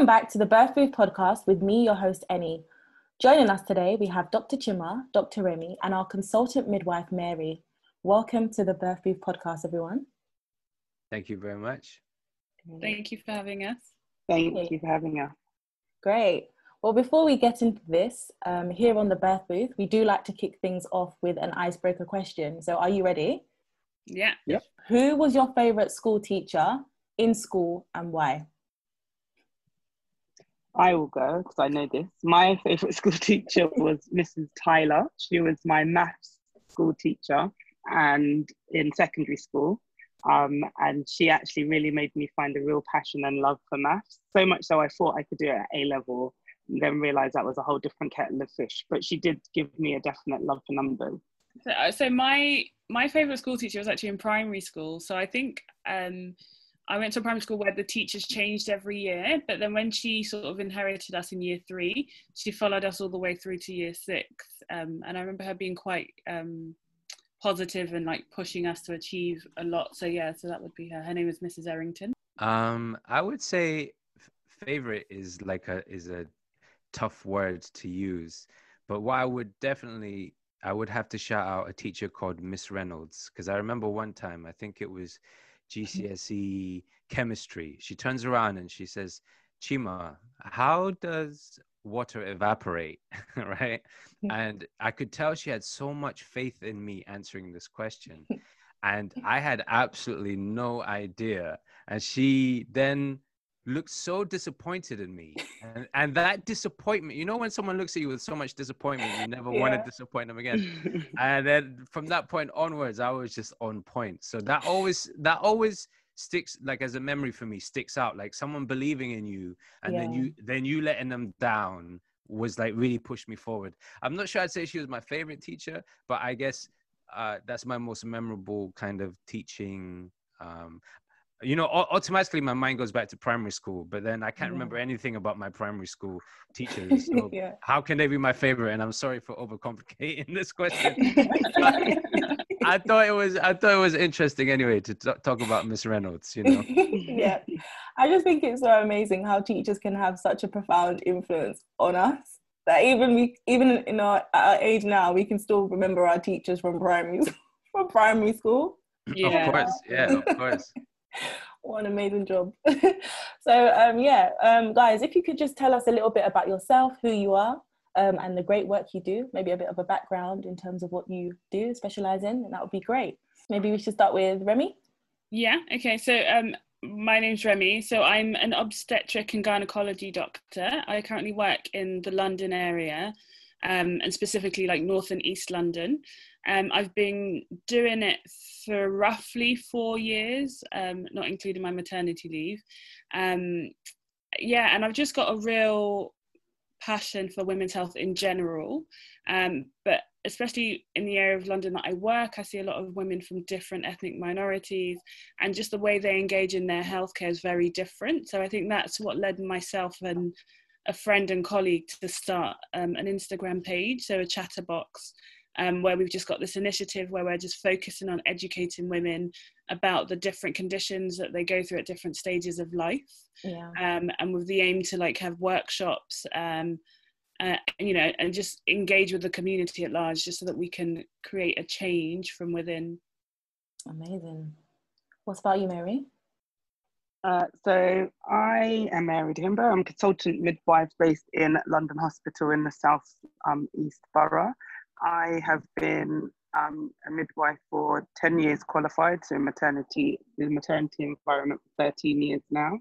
Welcome back to the Birth Booth podcast with me, your host, Annie. Joining us today, we have Dr. Chima, Dr. Remi, and our consultant midwife, Mary. Welcome to the Birth Booth podcast, everyone. Thank you very much. Thank you for having us. Thank you for having us. Great. Well, before we get into this, um, here on the Birth Booth, we do like to kick things off with an icebreaker question. So, are you ready? Yeah. Yep. Who was your favorite school teacher in school and why? I will go because I know this. My favourite school teacher was Mrs. Tyler. She was my maths school teacher and in secondary school. Um, and she actually really made me find a real passion and love for maths. So much so I thought I could do it at A level, then realised that was a whole different kettle of fish. But she did give me a definite love for numbers. So, uh, so my my favorite school teacher was actually in primary school. So I think um, I went to a primary school where the teachers changed every year, but then when she sort of inherited us in year three, she followed us all the way through to year six. Um, and I remember her being quite um, positive and like pushing us to achieve a lot. So yeah, so that would be her. Her name is Mrs. Errington. Um, I would say favorite is like a is a tough word to use, but what I would definitely I would have to shout out a teacher called Miss Reynolds because I remember one time I think it was GCSE chemistry. She turns around and she says, Chima, how does water evaporate? right. And I could tell she had so much faith in me answering this question. And I had absolutely no idea. And she then looked so disappointed in me. And, and that disappointment, you know, when someone looks at you with so much disappointment, you never want to disappoint them again. And then from that point onwards i was just on point. So that always that always sticks like as a memory for me sticks out. Like someone believing in you and then you then you letting them down was like really pushed me forward. I'm not sure i'd say she was my favorite teacher but i guess uh, that's my most memorable kind of teaching um, you know automatically my mind goes back to primary school but then i can't Yeah. remember anything about my primary school teachers so yeah. how can they be my favorite and i'm sorry for overcomplicating this question I thought it was I thought it was interesting anyway to t- talk about Miss Reynolds. You know, yeah. I just think it's so amazing how teachers can have such a profound influence on us that even we even in our, our age now we can still remember our teachers from primary from primary school. Yeah. of course, yeah, of course. What an amazing job. so um yeah, um guys, if you could just tell us a little bit about yourself, who you are, um, and the great work you do, maybe a bit of a background in terms of what you do, specialize in, and that would be great. Maybe we should start with Remi. Yeah. Okay. So um, my name's Remi. So I'm an obstetric and gynecology doctor. I currently work in the London area, um, and specifically like North and East London. Um, I've been doing it for roughly four years, um, not including my maternity leave. Um, yeah, and I've just got a real passion for women's health in general, um, but especially in the area of London that I work, I see a lot of women from different ethnic minorities, and just the way they engage in their healthcare is very different. So I think that's what led myself and a friend and colleague to start um, an Instagram page, so a chatterbox, um, where we've just got this initiative where we're just focusing on educating women about the different conditions that they go through at different stages of life Yeah. um, and with the aim to like have workshops um, uh, you know and just engage with the community at large just so that we can create a change from within Amazing. What about you, Mary? Uh, so I am Mary Dimber. I'm a consultant midwife based in London Hospital in the South um, East Borough. I have been um, a midwife for 10 years qualified, so maternity, the maternity environment for 13 years now.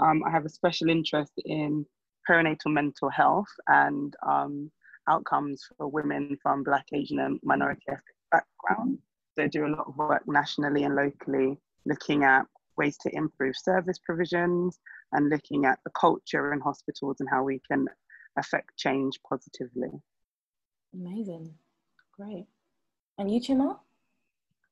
Um, I have a special interest in perinatal mental health and um, outcomes for women from Black, Asian, and minority ethnic backgrounds. So I do a lot of work nationally and locally looking at ways to improve service provisions and looking at the culture in hospitals and how we can affect change positively. Amazing. Great. And you, Chima?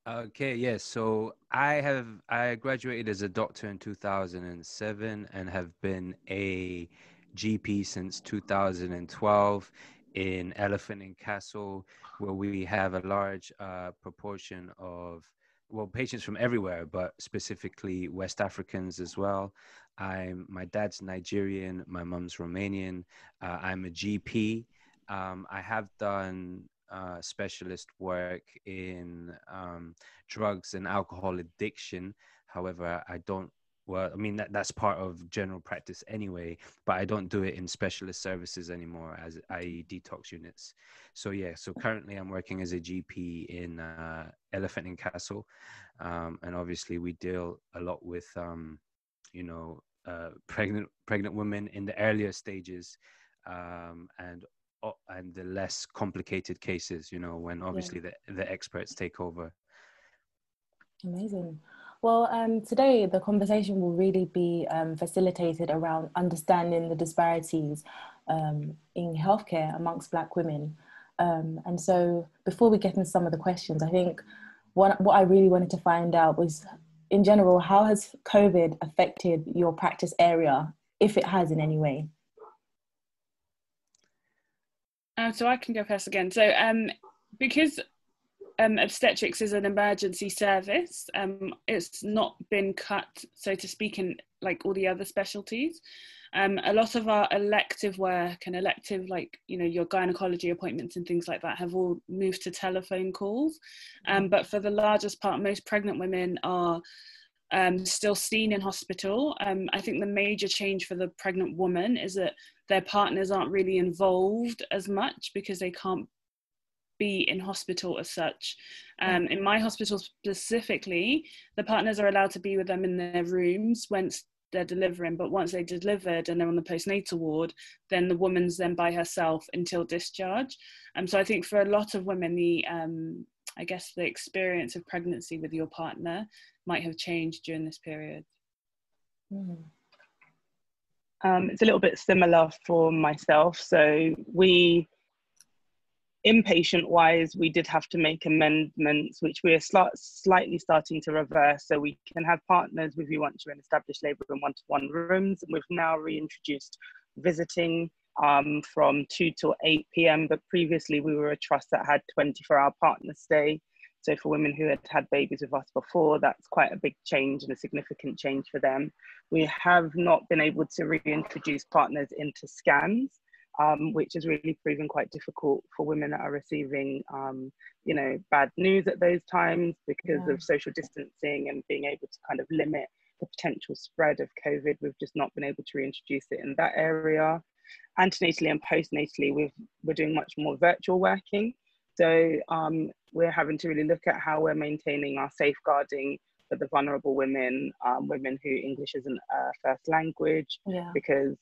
Okay, yes. So I have I graduated as a doctor in 2007 and have been a GP since 2012 in Elephant and Castle, where we have a large uh, proportion of well patients from everywhere, but specifically West Africans as well. I'm my dad's Nigerian, my mom's Romanian. Uh, I'm a GP. Um, I have done uh, specialist work in um, drugs and alcohol addiction. However, I don't. Well, I mean that that's part of general practice anyway, but I don't do it in specialist services anymore, as i.e. detox units. So yeah, so currently I'm working as a GP in uh, Elephant and Castle, um, and obviously we deal a lot with um, you know uh, pregnant pregnant women in the earlier stages um, and and the less complicated cases you know when obviously yeah. the, the experts take over. Amazing. Well um, today the conversation will really be um, facilitated around understanding the disparities um, in healthcare amongst black women. Um, and so before we get into some of the questions i think what, what i really wanted to find out was in general how has covid affected your practice area if it has in any way um, so I can go first again. So um, because um, obstetrics is an emergency service, um, it's not been cut, so to speak, in like all the other specialties. Um, a lot of our elective work and elective, like you know, your gynecology appointments and things like that, have all moved to telephone calls. But for the largest part, most pregnant women are um, still seen in hospital. Um, I think the major change for the pregnant woman is that their partners aren't really involved as much because they can't be in hospital as such. Um, in my hospital specifically, the partners are allowed to be with them in their rooms once they're delivering, but once they delivered and they're on the postnatal ward, then the woman's then by herself until discharge. Um, so I think for a lot of women, the um, I guess the experience of pregnancy with your partner might have changed during this period. Mm. Um, it's a little bit similar for myself. So we, inpatient wise, we did have to make amendments, which we're sl- slightly starting to reverse. So we can have partners if you want to in established labour in one-to-one rooms. We've now reintroduced visiting um, from 2 till 8 p.m. But previously we were a trust that had 24 hour partner stay. So for women who had had babies with us before, that's quite a big change and a significant change for them. We have not been able to reintroduce partners into scans, um, which has really proven quite difficult for women that are receiving, um, you know, bad news at those times because yeah. of social distancing and being able to kind of limit the potential spread of COVID. We've just not been able to reintroduce it in that area antenatally and postnatally, we've, we're doing much more virtual working. So um, we're having to really look at how we're maintaining our safeguarding for the vulnerable women, um, women who English isn't a first language, yeah. because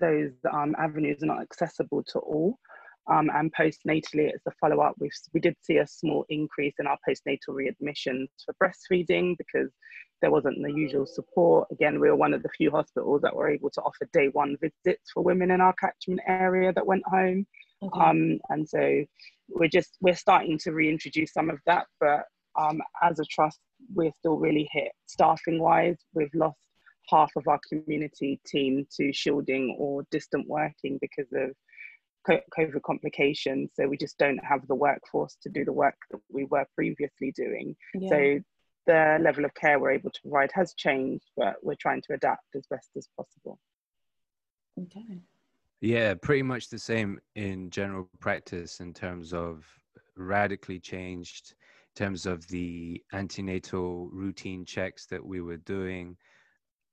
those um, avenues are not accessible to all. Um, and postnatally, it's a follow up. We we did see a small increase in our postnatal readmissions for breastfeeding because there wasn't the usual support. Again, we were one of the few hospitals that were able to offer day one visits for women in our catchment area that went home. Okay. Um, and so we're just we're starting to reintroduce some of that, but um, as a trust, we're still really hit staffing wise. We've lost half of our community team to shielding or distant working because of COVID complications. So we just don't have the workforce to do the work that we were previously doing. Yeah. So the level of care we're able to provide has changed, but we're trying to adapt as best as possible. Okay. Yeah, pretty much the same in general practice in terms of radically changed in terms of the antenatal routine checks that we were doing.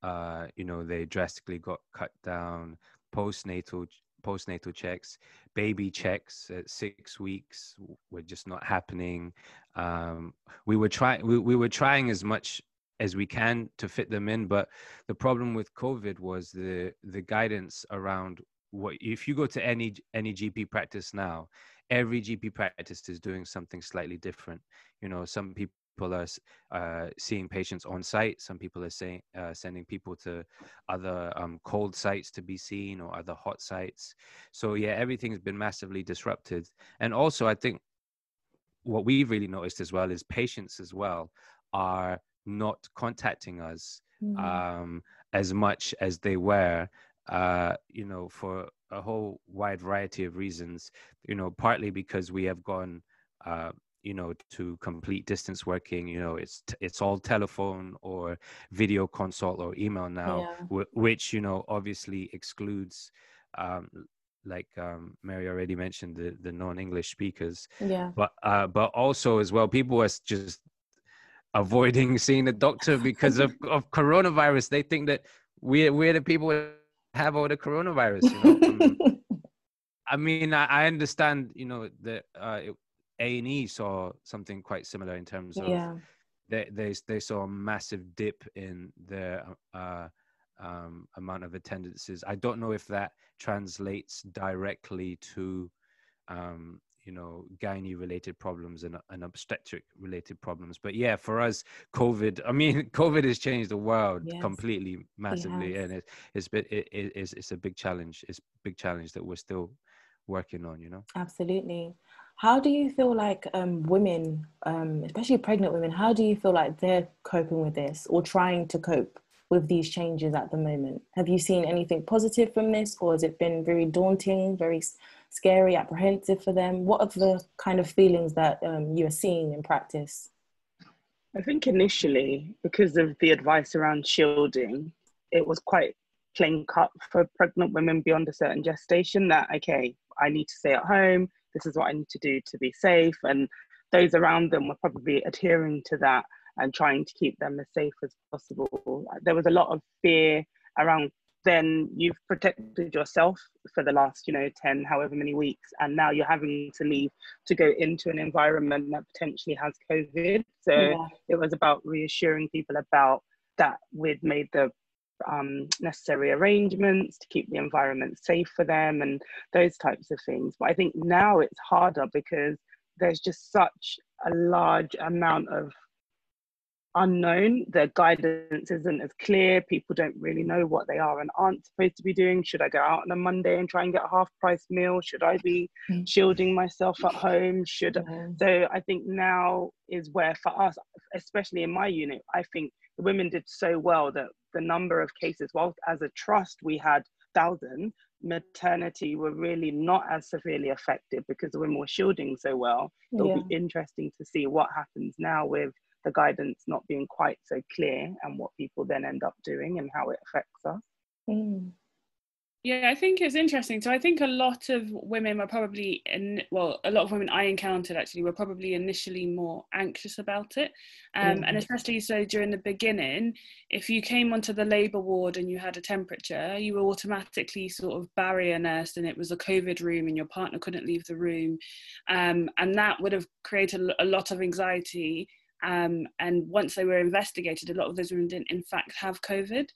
Uh, you know, they drastically got cut down. Postnatal postnatal checks, baby checks at six weeks were just not happening. Um, we were trying we, we were trying as much as we can to fit them in, but the problem with COVID was the the guidance around what if you go to any any GP practice now, every GP practice is doing something slightly different. You know, some people are uh, seeing patients on site. Some people are saying uh, sending people to other um, cold sites to be seen or other hot sites. So yeah, everything's been massively disrupted. And also, I think what we've really noticed as well is patients as well are not contacting us mm-hmm. um, as much as they were. Uh, you know, for a whole wide variety of reasons. You know, partly because we have gone. Uh, you know to complete distance working you know it's it's all telephone or video consult or email now Yeah. wh- which you know obviously excludes um like um mary already mentioned the the non-english speakers Yeah. but uh but also as well people are just avoiding seeing a doctor because of of coronavirus they think that we're we're the people have all the coronavirus you know Um, I mean, I, I understand, you know, that uh, A and E saw something quite similar in terms of yeah. they, they they saw a massive dip in their uh, um, amount of attendances. I don't know if that translates directly to, um, you know, gynae related problems and, and obstetric related problems. But yeah, for us, COVID. I mean, COVID has changed the world Yes, completely, massively, has. and it, it's been it, it, it's it's a big challenge. It's a big challenge that we're still working on. You know. Absolutely. How do you feel like um, women, um, especially pregnant women, how do you feel like they're coping with this or trying to cope with these changes at the moment? Have you seen anything positive from this or has it been very daunting, very scary, apprehensive for them? What are the kind of feelings that um, you are seeing in practice? I think initially, because of the advice around shielding, it was quite plain cut for pregnant women beyond a certain gestation that, okay, I need to stay at home. This is what I need to do to be safe. And those around them were probably adhering to that and trying to keep them as safe as possible. There was a lot of fear around then you've protected yourself for the last, you know, 10, however many weeks, and now you're having to leave to go into an environment that potentially has COVID. So Yeah. it was about reassuring people about that we'd made the um, necessary arrangements to keep the environment safe for them and those types of things. But I think now it's harder because there's just such a large amount of unknown. The guidance isn't as clear. People don't really know what they are and aren't supposed to be doing. Should I go out on a Monday and try and get a half price meal? Should I be Mm. shielding myself at home? Should Yeah. so I think now is where for us, especially in my unit, I think the women did so well that the number of cases, whilst as a trust we had thousands, maternity were really not as severely affected because the women were shielding so well. It'll Yeah. be interesting to see what happens now with the guidance not being quite so clear and what people then end up doing and how it affects us. Mm. Yeah, I think it's interesting. So I think a lot of women were probably, in, well, a lot of women I encountered actually were probably initially more anxious about it, um, and Mhm. especially so during the beginning. If you came onto the labour ward and you had a temperature, you were automatically sort of barrier nursed, and it was a COVID room, and your partner couldn't leave the room, um, and that would have created a a lot of anxiety. Um, and once they were investigated, a lot of those women didn't, in fact, have COVID.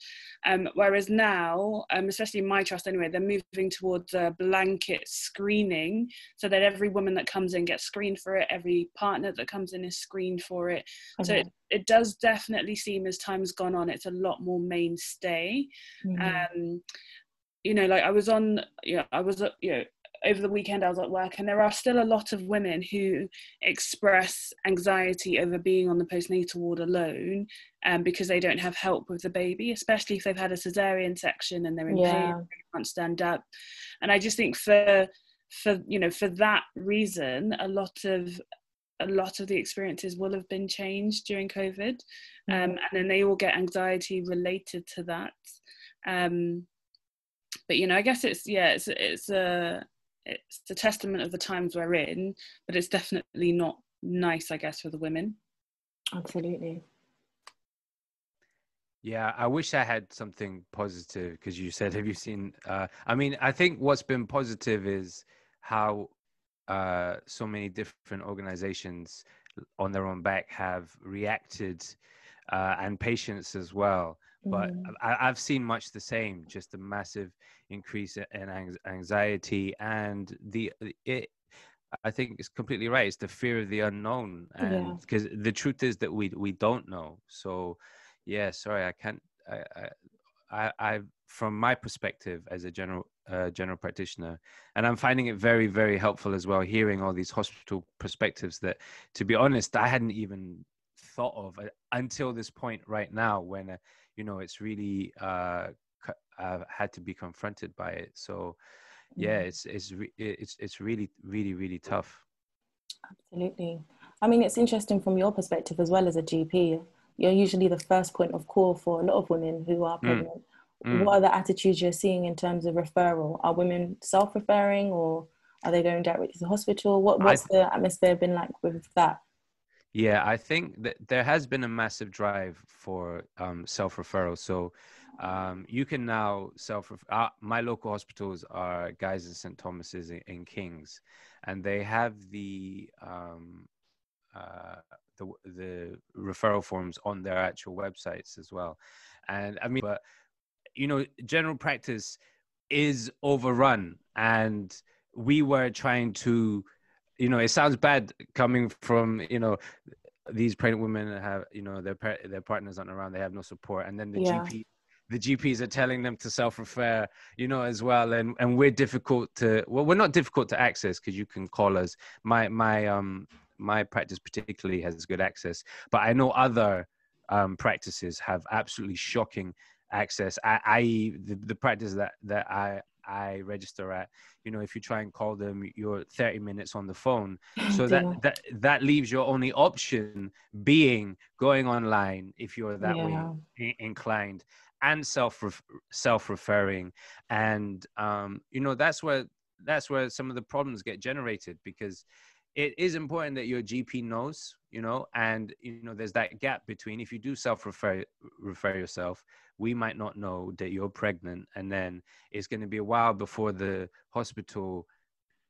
Um, whereas now, um, especially in my trust anyway, they're moving towards a blanket screening so that every woman that comes in gets screened for it, every partner that comes in is screened for it. So it, it does definitely seem as time's gone on, it's a lot more mainstay. Mhm. Um, you know, like I was on, you know, I was, uh, you know, over the weekend I was at work, and there are still a lot of women who express anxiety over being on the postnatal ward alone, um, because they don't have help with the baby, especially if they've had a cesarean section and they're in pain, Yeah. and they can't stand up. And I just think for, for you know, for that reason, a lot of a lot of the experiences will have been changed during COVID, um, Mhm. and then they all get anxiety related to that. Um, but you know, I guess it's yeah, it's it's a it's a testament of the times we're in, but it's definitely not nice, I guess, for the women. Absolutely. Yeah, I wish I had something positive because you said, have you seen? Uh, I mean, I think what's been positive is how uh, so many different organizations on their own back have reacted uh, and patients as well. But Mhm. I, I've seen much the same, just a massive increase in anxiety and the it. I think it's completely right. It's the fear of the unknown, and Yeah. because the truth is that we we don't know. So, yeah, sorry, I can't. I, I, I, I from my perspective as a general uh, general practitioner, and I'm finding it very very helpful as well. Hearing all these hospital perspectives that, to be honest, I hadn't even thought of uh, until this point right now when uh, you know it's really uh, uh, had to be confronted by it. So yeah, Mhm. it's it's re- it's it's really really really tough. Absolutely. I mean, it's interesting from your perspective as well as a GP. You're usually the first point of call for a lot of women who are pregnant. Mm. What are the attitudes you're seeing in terms of referral? Are women self-referring or are they going directly to the hospital? What, what's I, the atmosphere been like with that? Yeah, I think that there has been a massive drive for um, self referral. So um, you can now self. Uh, my local hospitals are Guy's and St Thomas's in, in, Kings, and they have the um, uh, the the referral forms on their actual websites as well. And I mean, but you know, general practice is overrun, and we were trying to you know, it sounds bad coming from you know these pregnant women have you know their their partners aren't around, they have no support, and then the yeah. GP the GPs are telling them to self-refer, you know, as well, and and we're difficult to well, we're not difficult to access because you can call us. My my um my practice particularly has good access, but I know other um, practices have absolutely shocking access. I, the, the practice that that I I register at, you know, if you try and call them, you're 30 minutes on the phone. So that that that leaves your only option being going online if you're that yeah. way inclined and self self referring, and um, you know that's where that's where some of the problems get generated because it is important that your GP knows, you know, and you know there's that gap between if you do self refer refer yourself, we might not know that you're pregnant, and then it's going to be a while before the hospital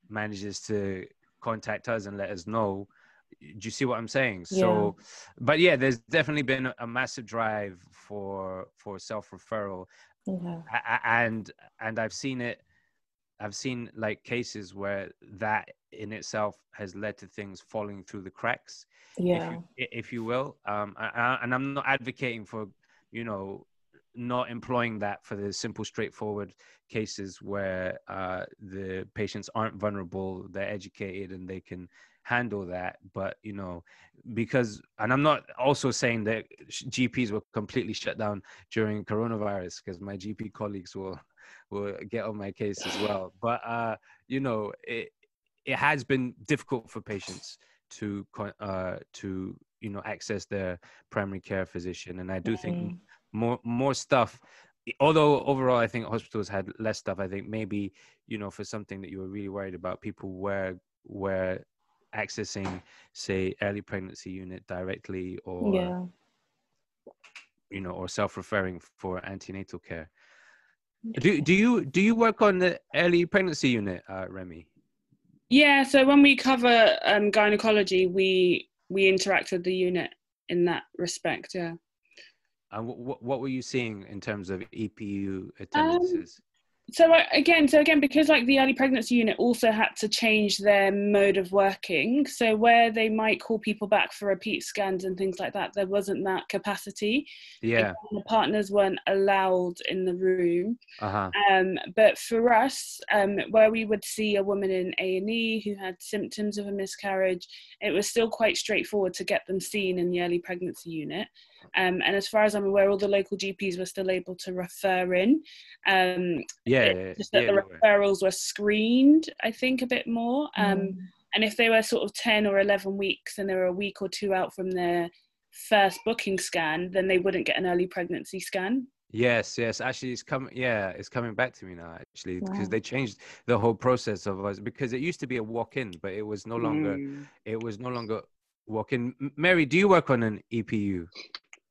manages to contact us and let us know. Do you see what I'm saying? Yeah. So, but yeah, there's definitely been a massive drive for for self referral, yeah. and and I've seen it I've seen like cases where that in itself has led to things falling through the cracks, yeah, if you, if you will. Um, and I'm not advocating for, you know, not employing that for the simple, straightforward cases where uh, the patients aren't vulnerable, they're educated, and they can handle that. But you know, because, and I'm not also saying that GPs were completely shut down during coronavirus, because my GP colleagues will will get on my case as well. But uh, you know, it it has been difficult for patients to uh, to you know access their primary care physician, and I do think more more stuff. Although overall, I think hospitals had less stuff. I think maybe you know for something that you were really worried about, people were were accessing, say, early pregnancy unit directly, or yeah. you know, or self-referring for antenatal care. Do do you do you work on the early pregnancy unit, uh, Remi? Yeah, so when we cover um, gynecology, we we interact with the unit in that respect. Yeah. And what what were you seeing in terms of EPU attendances? Um, so again so again because like the early pregnancy unit also had to change their mode of working so where they might call people back for repeat scans and things like that there wasn't that capacity yeah the partners weren't allowed in the room uh-huh. um, but for us um, where we would see a woman in a&e who had symptoms of a miscarriage it was still quite straightforward to get them seen in the early pregnancy unit um, and as far as I'm aware, all the local GPs were still able to refer in. Um, yeah, just that yeah, the referrals were screened, I think, a bit more. Um, mm. And if they were sort of 10 or 11 weeks and they were a week or two out from their first booking scan, then they wouldn't get an early pregnancy scan. Yes, yes. Actually, it's coming. Yeah, it's coming back to me now. Actually, wow. because they changed the whole process of us. Because it used to be a walk-in, but it was no longer. Mm. It was no longer walk-in. Mary, do you work on an EPU?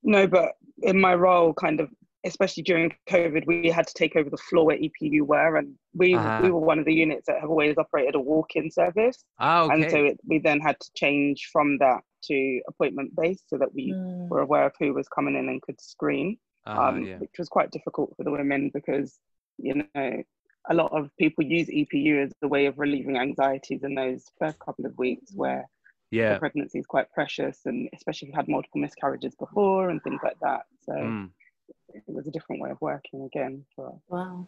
No, but in my role, kind of, especially during COVID, we had to take over the floor where EPU were, and we uh-huh. we were one of the units that have always operated a walk-in service. Oh, okay. And so it, we then had to change from that to appointment based, so that we mm. were aware of who was coming in and could screen, uh-huh, um, yeah. which was quite difficult for the women because you know a lot of people use EPU as a way of relieving anxieties in those first couple of weeks where yeah the pregnancy is quite precious and especially if you had multiple miscarriages before and things like that so mm. it was a different way of working again for us. wow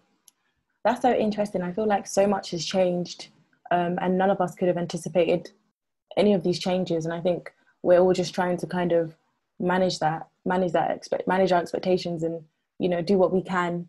that's so interesting i feel like so much has changed um, and none of us could have anticipated any of these changes and i think we're all just trying to kind of manage that manage that expect manage our expectations and you know do what we can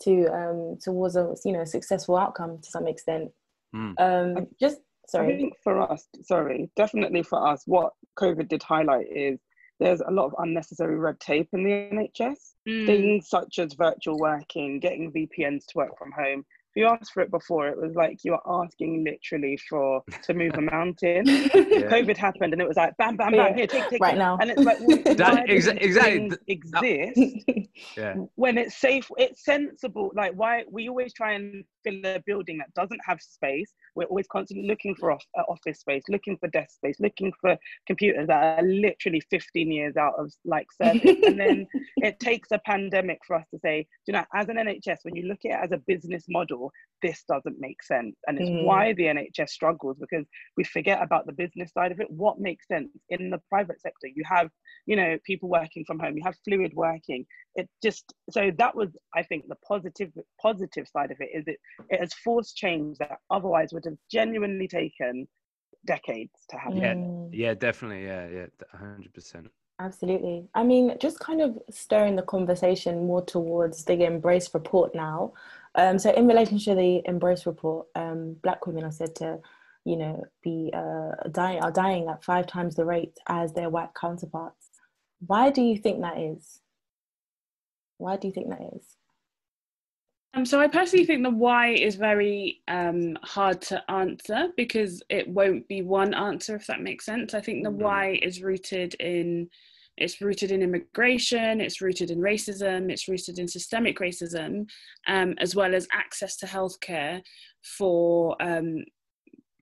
to um towards a you know successful outcome to some extent mm. um just Sorry. I think for us, sorry, definitely for us, what COVID did highlight is there's a lot of unnecessary red tape in the NHS. Mm. Things such as virtual working, getting VPNs to work from home, if you asked for it before, it was like you were asking literally for to move a mountain. Yeah. COVID happened, and it was like bam, bam, bam, Yeah. here, take, take, Right take. now. And it's like why That- do exa- exactly. things exist Yeah. when it's safe, it's sensible. Like why we always try and fill a building that doesn't have space. We're always constantly looking for off, uh, office space, looking for desk space, looking for computers that are literally 15 years out of like service. and then it takes a pandemic for us to say, you know, as an NHS, when you look at it as a business model, this doesn't make sense. And it's Mm. why the NHS struggles because we forget about the business side of it. What makes sense in the private sector? You have, you know, people working from home, you have fluid working. It just so that was, I think, the positive positive side of it is it it has forced change that otherwise would have genuinely taken decades to happen. Yeah. Mm. Yeah, definitely. Yeah, yeah, hundred percent. Absolutely. I mean, just kind of stirring the conversation more towards the MBRRACE report now. Um, so, in relation to the MBRRACE report, um, Black women are said to, you know, be uh, dying are dying at five times the rate as their white counterparts. Why do you think that is? Why do you think that is? Um, so I personally think the why is very um, hard to answer because it won't be one answer if that makes sense. I think the Mhm. why is rooted in it's rooted in immigration, it's rooted in racism, it's rooted in systemic racism, um, as well as access to healthcare for um,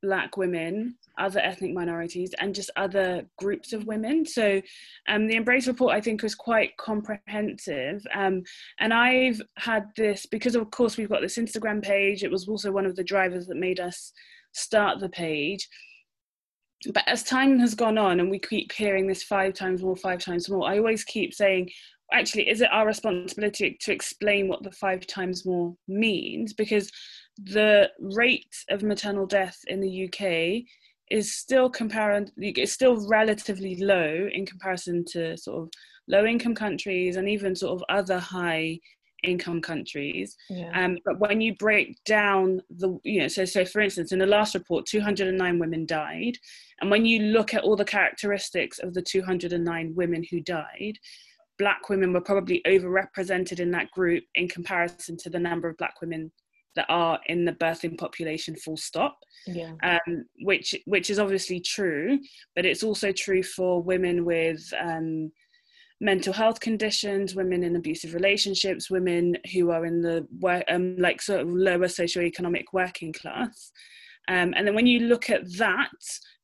black women, other ethnic minorities, and just other groups of women. So um, the MBRRACE report, I think, was quite comprehensive. Um, and I've had this because, of course, we've got this Instagram page. It was also one of the drivers that made us start the page. But as time has gone on and we keep hearing this five times more, five times more, I always keep saying, actually, is it our responsibility to explain what the five times more means? Because the rate of maternal death in the UK is still compar- it's still relatively low in comparison to sort of low income countries and even sort of other high income countries Yeah. um, but when you break down the you know so so for instance in the last report 209 women died and when you look at all the characteristics of the 209 women who died black women were probably overrepresented in that group in comparison to the number of black women that are in the birthing population full stop yeah. um, which which is obviously true, but it's also true for women with um, mental health conditions, women in abusive relationships, women who are in the um, like sort of lower socioeconomic working class. Um, and then when you look at that,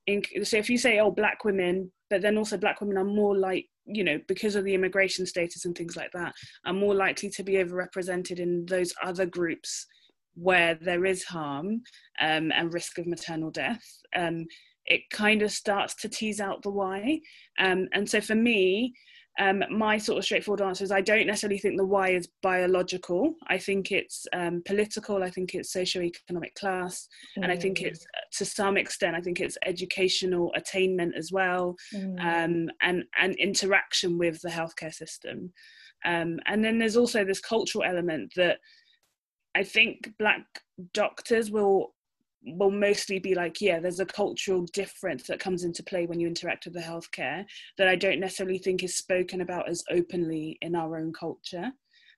in, so if you say, oh, black women, but then also black women are more like you know because of the immigration status and things like that are more likely to be overrepresented in those other groups where there is harm um, and risk of maternal death, um, it kind of starts to tease out the why. Um, and so for me, um, my sort of straightforward answer is I don't necessarily think the why is biological. I think it's um, political. I think it's socioeconomic class. And I think Mm. it's, to some extent, I think it's educational attainment as well Mm. um, and and interaction with the healthcare system. Um, and then there's also this cultural element that I think black doctors will will mostly be like, yeah, there's a cultural difference that comes into play when you interact with the healthcare that I don't necessarily think is spoken about as openly in our own culture.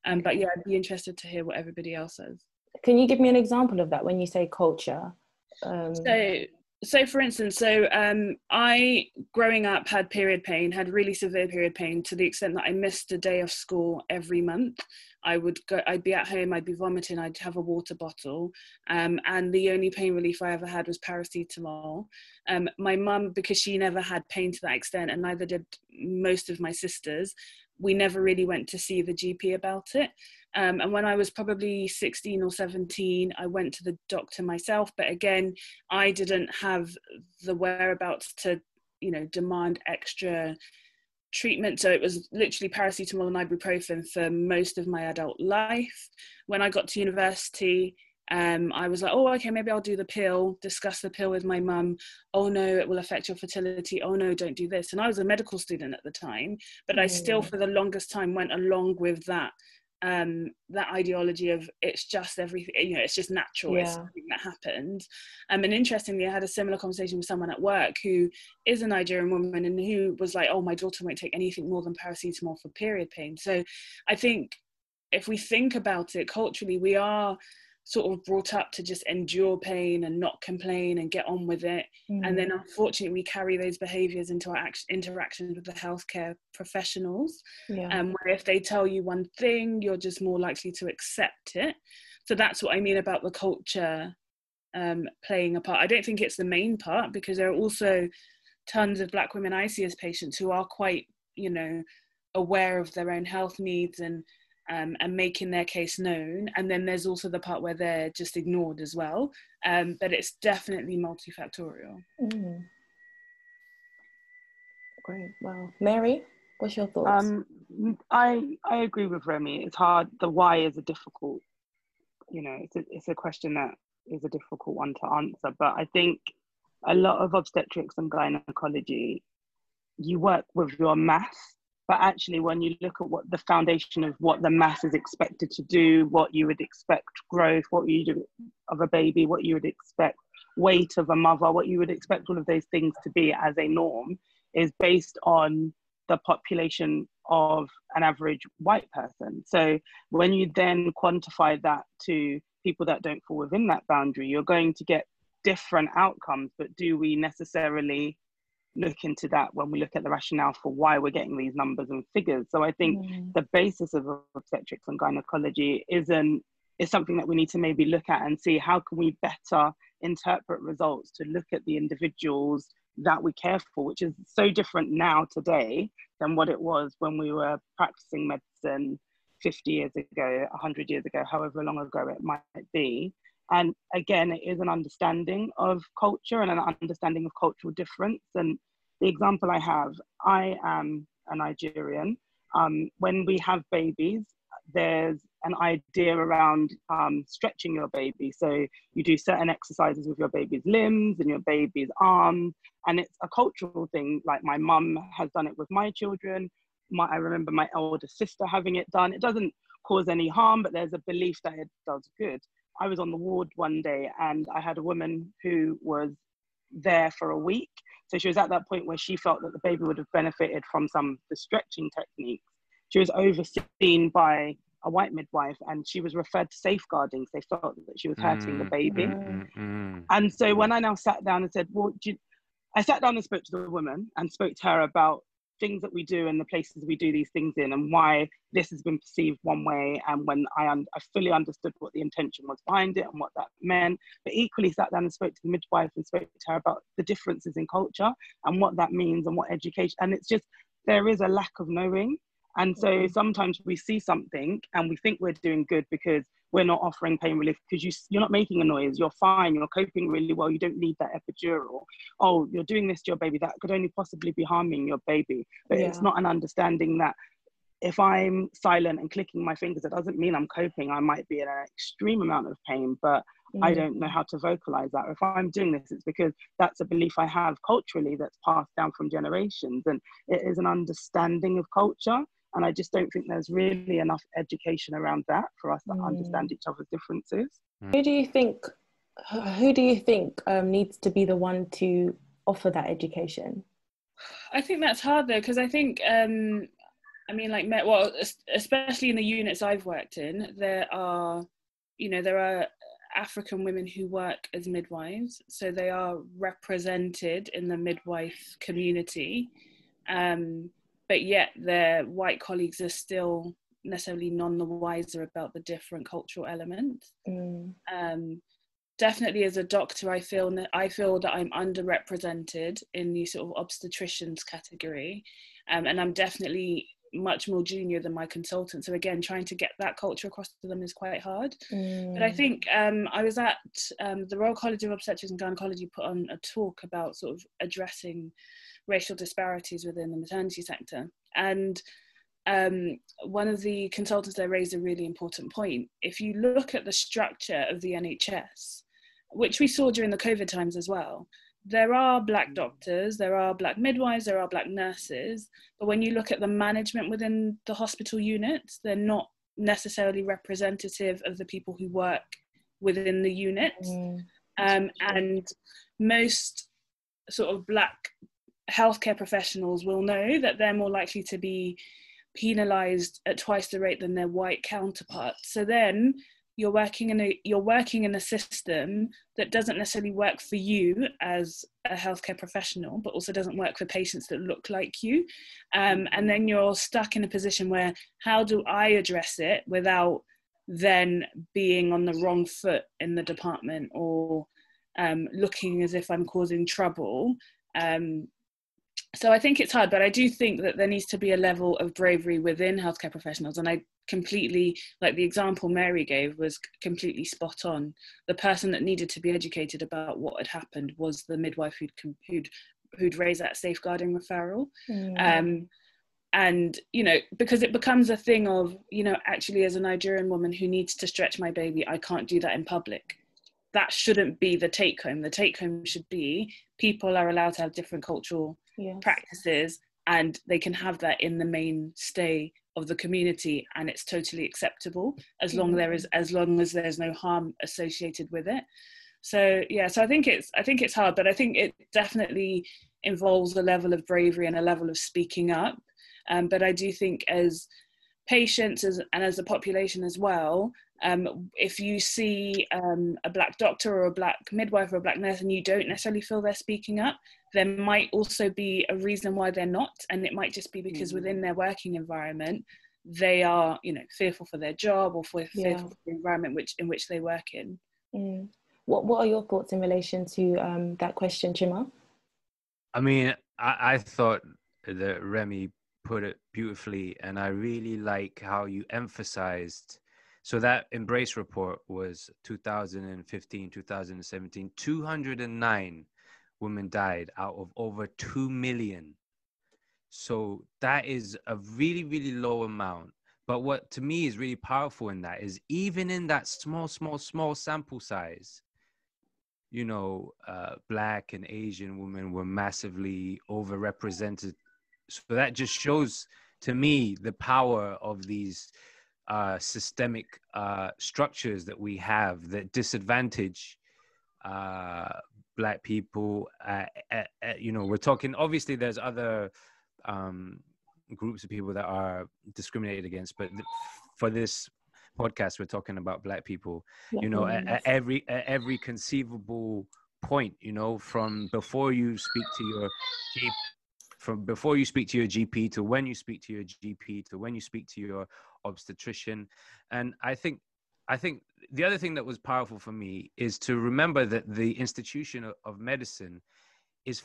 Um, but yeah, I'd be interested to hear what everybody else says. Can you give me an example of that when you say culture? Um, So, so for instance, so um, I growing up had period pain, had really severe period pain to the extent that I missed a day of school every month. I would go, I'd be at home, I'd be vomiting, I'd have a water bottle, um, and the only pain relief I ever had was paracetamol. Um, my mum, because she never had pain to that extent, and neither did most of my sisters, we never really went to see the GP about it. Um, and when I was probably 16 or 17, I went to the doctor myself. But again, I didn't have the whereabouts to, you know, demand extra treatment. So it was literally paracetamol and ibuprofen for most of my adult life. When I got to university, um, I was like, oh, okay, maybe I'll do the pill, discuss the pill with my mum. Oh no, it will affect your fertility. Oh no, don't do this. And I was a medical student at the time, but I still, Mm. for the longest time, went along with that um, that ideology of it's just everything, you know, it's just natural, yeah. it's something that happened. Um, and interestingly, I had a similar conversation with someone at work who is a Nigerian woman and who was like, oh, my daughter won't take anything more than paracetamol for period pain. So I think if we think about it culturally, we are sort of brought up to just endure pain and not complain and get on with it. Mm. And then mm. unfortunately, we carry those behaviors into our act- interactions with the healthcare professionals. Yeah. Um, where if they tell you one thing, you're just more likely to accept it. So that's what I mean about the culture um, playing a part. I don't think it's the main part because there are also tons of Black women I see as patients who are quite, you know, aware of their own health needs and um, and making their case known. And then there's also the part where they're just ignored as well. Um, but it's definitely multifactorial. Mm. Great. Well, Mary, what's your thoughts? Um, I I agree with Remi. It's hard. The why is a difficult, you know, it's a, it's a question that is a difficult one to answer. But I think a lot of obstetrics and gynecology, you work with your mass but actually when you look at what the foundation of what the mass is expected to do what you would expect growth what you do of a baby what you would expect weight of a mother what you would expect all of those things to be as a norm is based on the population of an average white person. So when you then quantify that to people that don't fall within that boundary you're going to get different outcomes. But do we necessarily look into that when we look at the rationale for why we're getting these numbers and figures. So I think mm. the basis of obstetrics and gynecology isn't is something that we need to maybe look at and see how can we better interpret results to look at the individuals that we care for, which is so different now today than what it was when we were practicing medicine 50 years ago, 100 years ago, however long ago it might be. And again, it is an understanding of culture and an understanding of cultural difference. And the example I have, I am a Nigerian. Um, when we have babies, there's an idea around um, stretching your baby. So you do certain exercises with your baby's limbs and your baby's arms, and it's a cultural thing. Like my mum has done it with my children. My, I remember my elder sister having it done. It doesn't cause any harm, but there's a belief that it does good. I was on the ward one day and I had a woman who was there for a week. So she was at that point where she felt that the baby would have benefited from some of the stretching techniques. She was overseen by a white midwife and she was referred to safeguarding. They felt that she was hurting mm, the baby. Mm, mm, and so when I now sat down and said, Well, you, I sat down and spoke to the woman and spoke to her about things that we do and the places we do these things in and why this has been perceived one way and when I, un- I fully understood what the intention was behind it and what that meant. But equally sat down and spoke to the midwife and spoke to her about the differences in culture and what that means and what education and it's just there is a lack of knowing and so mm-hmm. sometimes we see something and we think we're doing good because we're not offering pain relief because you, you're not making a noise, you're fine, you're coping really well, you don't need that epidural. Oh, you're doing this to your baby, that could only possibly be harming your baby. But yeah. it's not an understanding that if I'm silent and clicking my fingers, it doesn't mean I'm coping. I might be in an extreme amount of pain, but mm. I don't know how to vocalize that. If I'm doing this, it's because that's a belief I have culturally that's passed down from generations. And it is an understanding of culture and I just don't think there's really enough education around that for us to mm. understand each other's differences. Mm. Who do you think? Who do you think um, needs to be the one to offer that education? I think that's hard though, because I think, um, I mean, like, well, especially in the units I've worked in, there are, you know, there are African women who work as midwives, so they are represented in the midwife community. Um, but yet their white colleagues are still necessarily none the wiser about the different cultural elements. Mm. Um, definitely, as a doctor, I feel that I feel that I'm underrepresented in the sort of obstetricians category, um, and I'm definitely much more junior than my consultant. So again, trying to get that culture across to them is quite hard. Mm. But I mm. think um, I was at um, the Royal College of Obstetrics and Gynecology put on a talk about sort of addressing racial disparities within the maternity sector. And um, one of the consultants there raised a really important point. If you look at the structure of the NHS, which we saw during the COVID times as well, there are black doctors, there are black midwives, there are black nurses, but when you look at the management within the hospital units, they're not necessarily representative of the people who work within the unit. Mm. Um, and most sort of black healthcare professionals will know that they're more likely to be penalized at twice the rate than their white counterparts. So then you're working in a you're working in a system that doesn't necessarily work for you as a healthcare professional but also doesn't work for patients that look like you um, and then you're stuck in a position where how do i address it without then being on the wrong foot in the department or um, looking as if i'm causing trouble um, so I think it's hard, but I do think that there needs to be a level of bravery within healthcare professionals. And I completely, like the example Mary gave was completely spot on. The person that needed to be educated about what had happened was the midwife who'd, who'd, who'd raised that safeguarding referral. Mm. Um, and you know because it becomes a thing of you know actually as a nigerian woman who needs to stretch my baby i can't do that in public that shouldn't be the take home the take home should be people are allowed to have different cultural yes. practices and they can have that in the mainstay of the community and it's totally acceptable as long there is as long as there's no harm associated with it so yeah so i think it's i think it's hard but i think it definitely involves a level of bravery and a level of speaking up um, but i do think as patients as, and as a population as well um, if you see um, a black doctor or a black midwife or a black nurse and you don't necessarily feel they're speaking up, there might also be a reason why they're not, and it might just be because mm. within their working environment they are, you know, fearful for their job or for, yeah. fearful for the environment which in which they work in. Mm. What What are your thoughts in relation to um, that question, Chima? I mean, I, I thought that Remi put it beautifully, and I really like how you emphasized so that MBRRACE report was 2015, 2017. 209 women died out of over 2 million. So that is a really, really low amount. But what to me is really powerful in that is even in that small, small, small sample size, you know, uh, black and Asian women were massively overrepresented. So that just shows to me the power of these uh, systemic uh, structures that we have that disadvantage uh, black people. Uh, uh, uh, you know, we're talking. Obviously, there's other um, groups of people that are discriminated against, but th- for this podcast, we're talking about black people. Yeah, you know, at, at every at every conceivable point. You know, from before you speak to your from before you speak to your GP to when you speak to your GP to when you speak to your obstetrician. And I think I think the other thing that was powerful for me is to remember that the institution of medicine is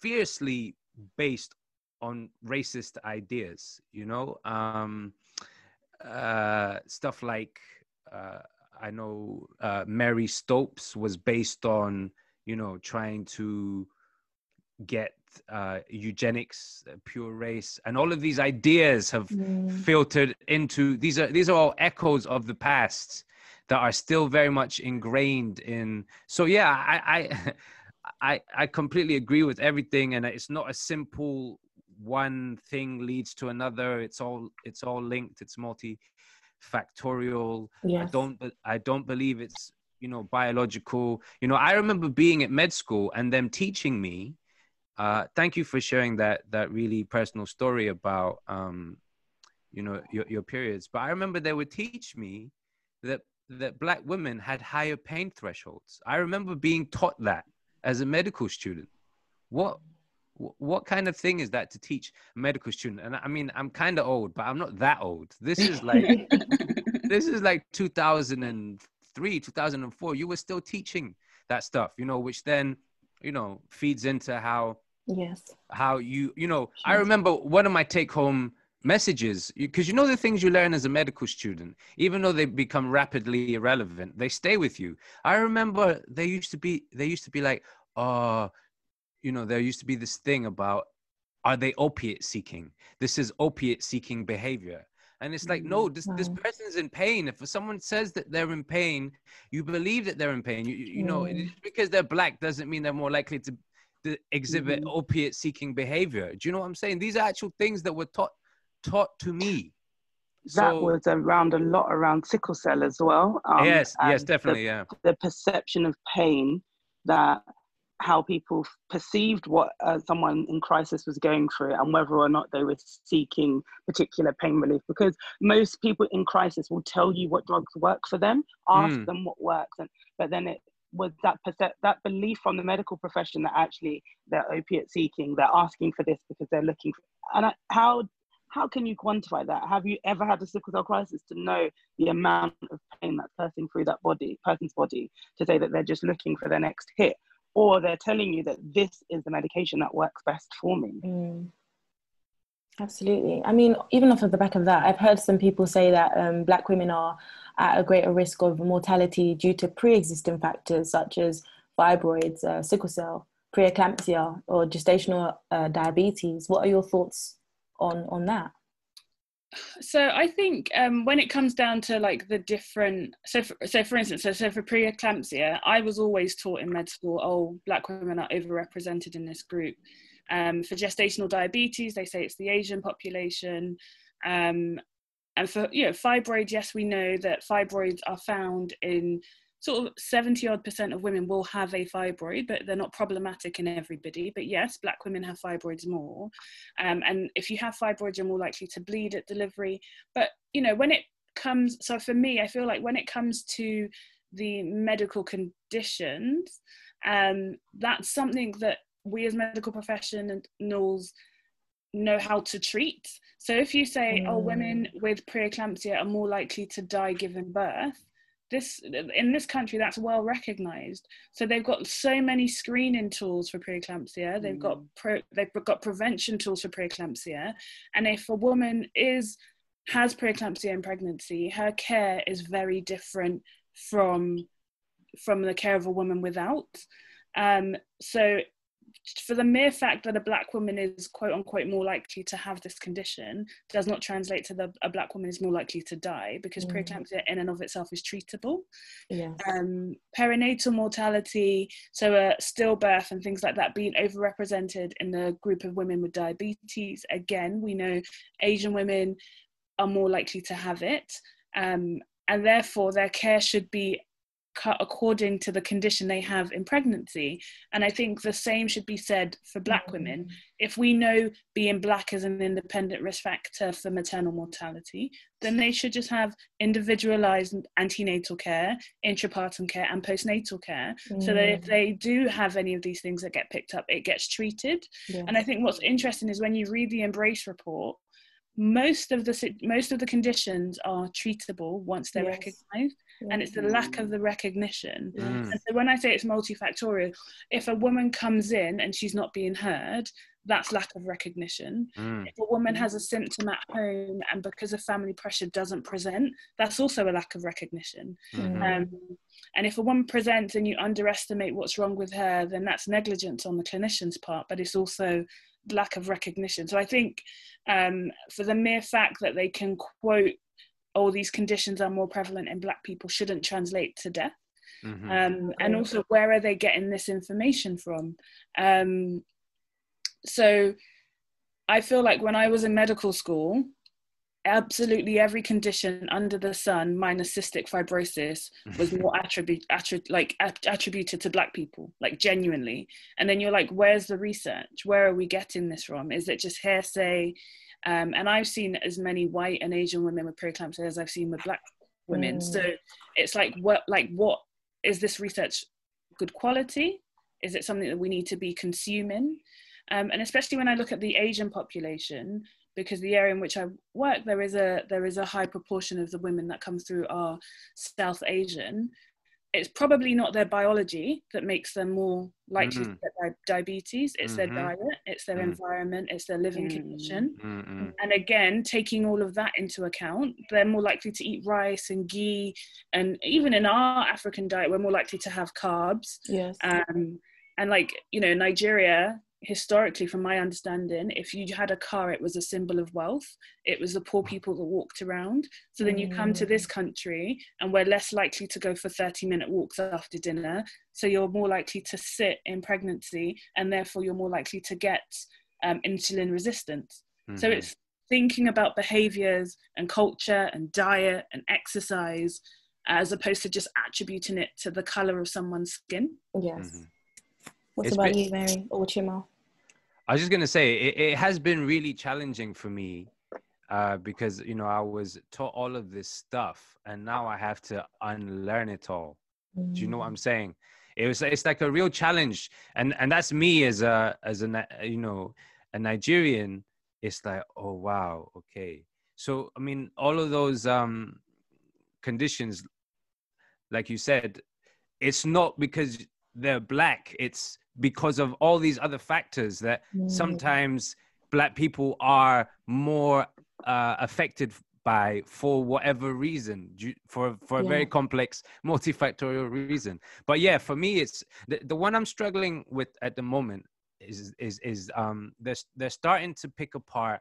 fiercely based on racist ideas, you know, um, uh, stuff like uh, I know uh, Marie Stopes was based on, you know, trying to get uh, eugenics, uh, pure race, and all of these ideas have mm. filtered into these are these are all echoes of the past that are still very much ingrained in. So yeah, I I I, I completely agree with everything, and it's not a simple one thing leads to another. It's all it's all linked. It's multifactorial. Yes. I don't I don't believe it's you know biological. You know, I remember being at med school and them teaching me uh, thank you for sharing that that really personal story about um, you know your, your periods. But I remember they would teach me that that black women had higher pain thresholds. I remember being taught that as a medical student. What what kind of thing is that to teach a medical student? And I mean, I'm kind of old, but I'm not that old. This is like this is like 2003, 2004. You were still teaching that stuff, you know, which then you know feeds into how yes how you you know i remember one of my take home messages because you know the things you learn as a medical student even though they become rapidly irrelevant they stay with you i remember they used to be they used to be like oh you know there used to be this thing about are they opiate seeking this is opiate seeking behavior and it's like no this this mm-hmm. person's in pain if someone says that they're in pain you believe that they're in pain you, you, know mm. because they're black doesn't mean they're more likely to to exhibit mm-hmm. opiate seeking behavior. Do you know what I'm saying? These are actual things that were taught taught to me. that So- was around a lot around sickle cell as well. um, yes, yes, definitely, yeah. The, the perception of pain that how people perceived what uh, someone in crisis was going through and whether or not they were seeking particular pain relief because most people in crisis will tell you what drugs work for them ask Mm. them what works and but then it was that that belief from the medical profession that actually they're opiate seeking they're asking for this because they're looking for and I, how how can you quantify that have you ever had a sickle cell crisis to know the amount of pain that's passing through that body person's body to say that they're just looking for their next hit or they're telling you that this is the medication that works best for me Mm. Absolutely. I mean, even off of the back of that, I've heard some people say that um, Black women are at a greater risk of mortality due to pre existing factors such as fibroids, uh, sickle cell, preeclampsia, or gestational uh, diabetes. What are your thoughts on, on that? so I think um, when it comes down to like the different, so for, so for instance, so, so for preeclampsia, I was always taught in med school, oh, black women are overrepresented in this group. Um, for gestational diabetes, they say it's the Asian population. Um, and for you know fibroids, yes, we know that fibroids are found in sort of 70 odd percent of women will have a fibroid, but they're not problematic in everybody. But yes, black women have fibroids more. Um, and if you have fibroids, you're more likely to bleed at delivery. But you know, when it comes, so for me, I feel like when it comes to the medical conditions, um, that's something that we as medical professionals know how to treat. So if you say, oh, women with preeclampsia are more likely to die giving birth, this in this country that's well recognized. So they've got so many screening tools for preeclampsia. They've got pro, they've got prevention tools for preeclampsia. And if a woman is has preeclampsia in pregnancy her care is very different from from the care of a woman without. Um, so for the mere fact that a black woman is quote unquote more likely to have this condition does not translate to the a black woman is more likely to die because Mm. preeclampsia in and of itself is treatable Yes. um, perinatal mortality, so uh, stillbirth and things like that being overrepresented in the group of women with diabetes. Again, we know Asian women are more likely to have it, um, and therefore their care should be cut according to the condition they have in pregnancy. And I think the same should be said for Black women. If we know being Black is an independent risk factor for maternal mortality, then they should just have individualized antenatal care, intrapartum care, and postnatal care. So that if Mm. they do have any of these things that get picked up, it gets treated. Yeah. And I think what's interesting is when you read the MBRRACE report, most of the most of the conditions are treatable once they're Yes. recognized, and it's the lack of the recognition. Mm. And so when I say it's multifactorial, if a woman comes in and she's not being heard, that's lack of recognition. Mm. If a woman has a symptom at home and because of family pressure doesn't present, that's also a lack of recognition. Mhm. Um, and if a woman presents and you underestimate what's wrong with her, then that's negligence on the clinician's part, but it's also lack of recognition. So I think um, for the mere fact that they can quote, oh, these conditions are more prevalent in Black people shouldn't translate to death. Mhm. Um, and also, where are they getting this information from? Um, so I feel like when I was in medical school, absolutely every condition under the sun minus cystic fibrosis was more attribute, attri- like at- attributed to black people like genuinely and then you're like where's the research where are we getting this from is it just hearsay um, and i've seen as many white and asian women with preeclampsia as i've seen with black women Mm. so it's like what like what is this research good quality is it something that we need to be consuming um, and especially when i look at the asian population because the area in which I work, there is a there is a high proportion of the women that come through are South Asian. It's probably not their biology that makes them more likely to Mhm. get di- diabetes. It's their Mhm. diet, it's their Mm. environment, it's their living Mm. condition. And again, taking all of that into account, they're more likely to eat rice and ghee. And even in our African diet, we're more likely to have carbs Yes. um, and like you know nigeria historically from my understanding if you had a car it was a symbol of wealth it was the poor people that walked around so then you come to this country and we're less likely to go for 30 minute walks after dinner so you're more likely to sit in pregnancy and therefore you're more likely to get um, insulin resistance so Mhm. it's thinking about behaviors and culture and diet and exercise as opposed to just attributing it to the color of someone's skin. Yes. Mm-hmm. What it's about been, you, Mary or Chima? I was just gonna say it, it has been really challenging for me uh, because you know I was taught all of this stuff, and now I have to unlearn it all. Mm. Do you know what mm. I'm saying? It was it's like a real challenge, and and that's me as a as a you know a Nigerian. It's like oh wow okay. So I mean all of those um conditions, like you said, it's not because they're black. It's because of all these other factors that mm. sometimes black people are more uh, affected by for whatever reason for for a yeah. very complex multifactorial reason but yeah for me it's the, the one i'm struggling with at the moment is is is um they're, they're starting to pick apart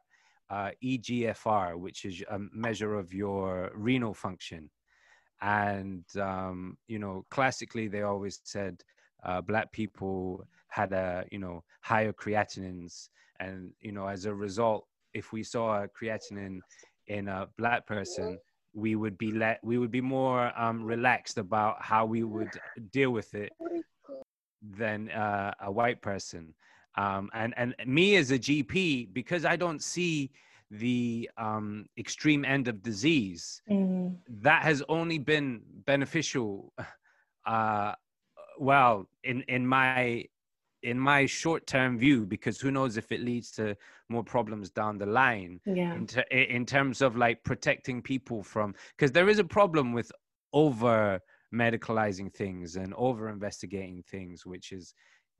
uh, egfr which is a measure of your renal function and um you know classically they always said uh, black people had a you know higher creatinines and you know as a result if we saw a creatinine in a black person we would be let we would be more um, relaxed about how we would deal with it than uh, a white person um, and and me as a gp because i don't see the um, extreme end of disease mm. that has only been beneficial uh, well in in my in my short term view because who knows if it leads to more problems down the line yeah in, ter- in terms of like protecting people from because there is a problem with over medicalizing things and over investigating things which is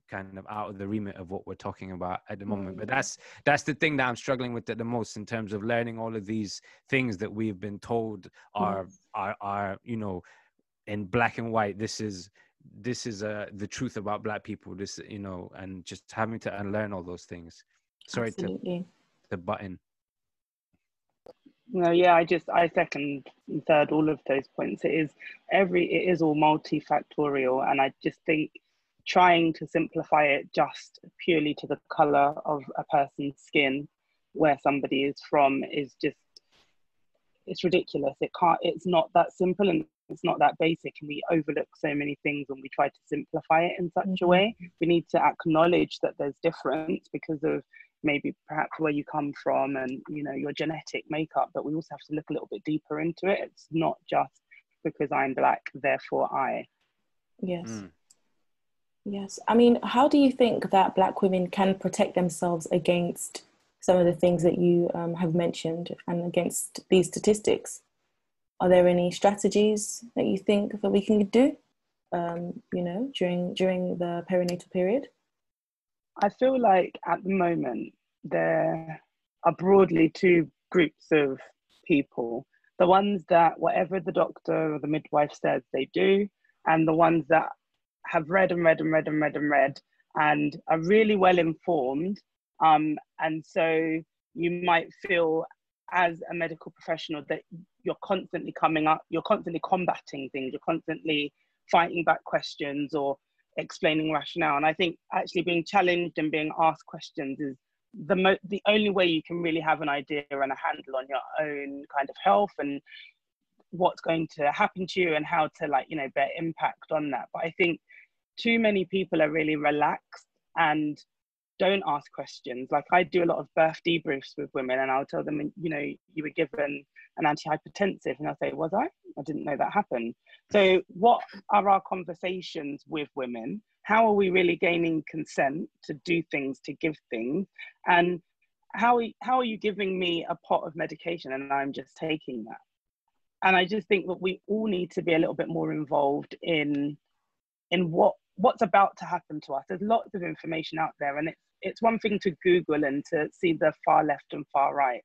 kind of out of the remit of what we're talking about at the moment mm. but that's that's the thing that i'm struggling with at the most in terms of learning all of these things that we've been told are mm. are are you know in black and white this is this is uh, the truth about black people this you know and just having to unlearn all those things. Sorry Absolutely. to the button. No yeah i just i second and third all of those points. It is every it is all multifactorial and i just think trying to simplify it just purely to the color of a person's skin where somebody is from is just it's ridiculous. It can't it's not that simple and it's not that basic and we overlook so many things when we try to simplify it in such mm-hmm. a way. We need to acknowledge that there's difference because of maybe perhaps where you come from and you know your genetic makeup but we also have to look a little bit deeper into it. It's not just because i'm black therefore i. Yes. Mm. yes. I mean how do you think that black women can protect themselves against some of the things that you um, have mentioned and against these statistics are there any strategies that you think that we can do um, you know during during the perinatal period? I feel like at the moment there are broadly two groups of people. The ones that whatever the doctor or the midwife says they do and the ones that have read and read and read and read and read and are really well informed um, and so you might feel as a medical professional that you're constantly coming up, you're constantly combating things, you're constantly fighting back questions or explaining rationale. And I think actually being challenged and being asked questions is the mo- the only way you can really have an idea and a handle on your own kind of health and what's going to happen to you and how to like you know bear impact on that. But I think too many people are really relaxed and don't ask questions. Like I do a lot of birth debriefs with women, and I'll tell them, you know, you were given an antihypertensive, and I'll say, was I? I didn't know that happened. So, what are our conversations with women? How are we really gaining consent to do things, to give things, and how how are you giving me a pot of medication and I'm just taking that? And I just think that we all need to be a little bit more involved in in what what's about to happen to us. There's lots of information out there, and it's it's one thing to Google and to see the far left and far right,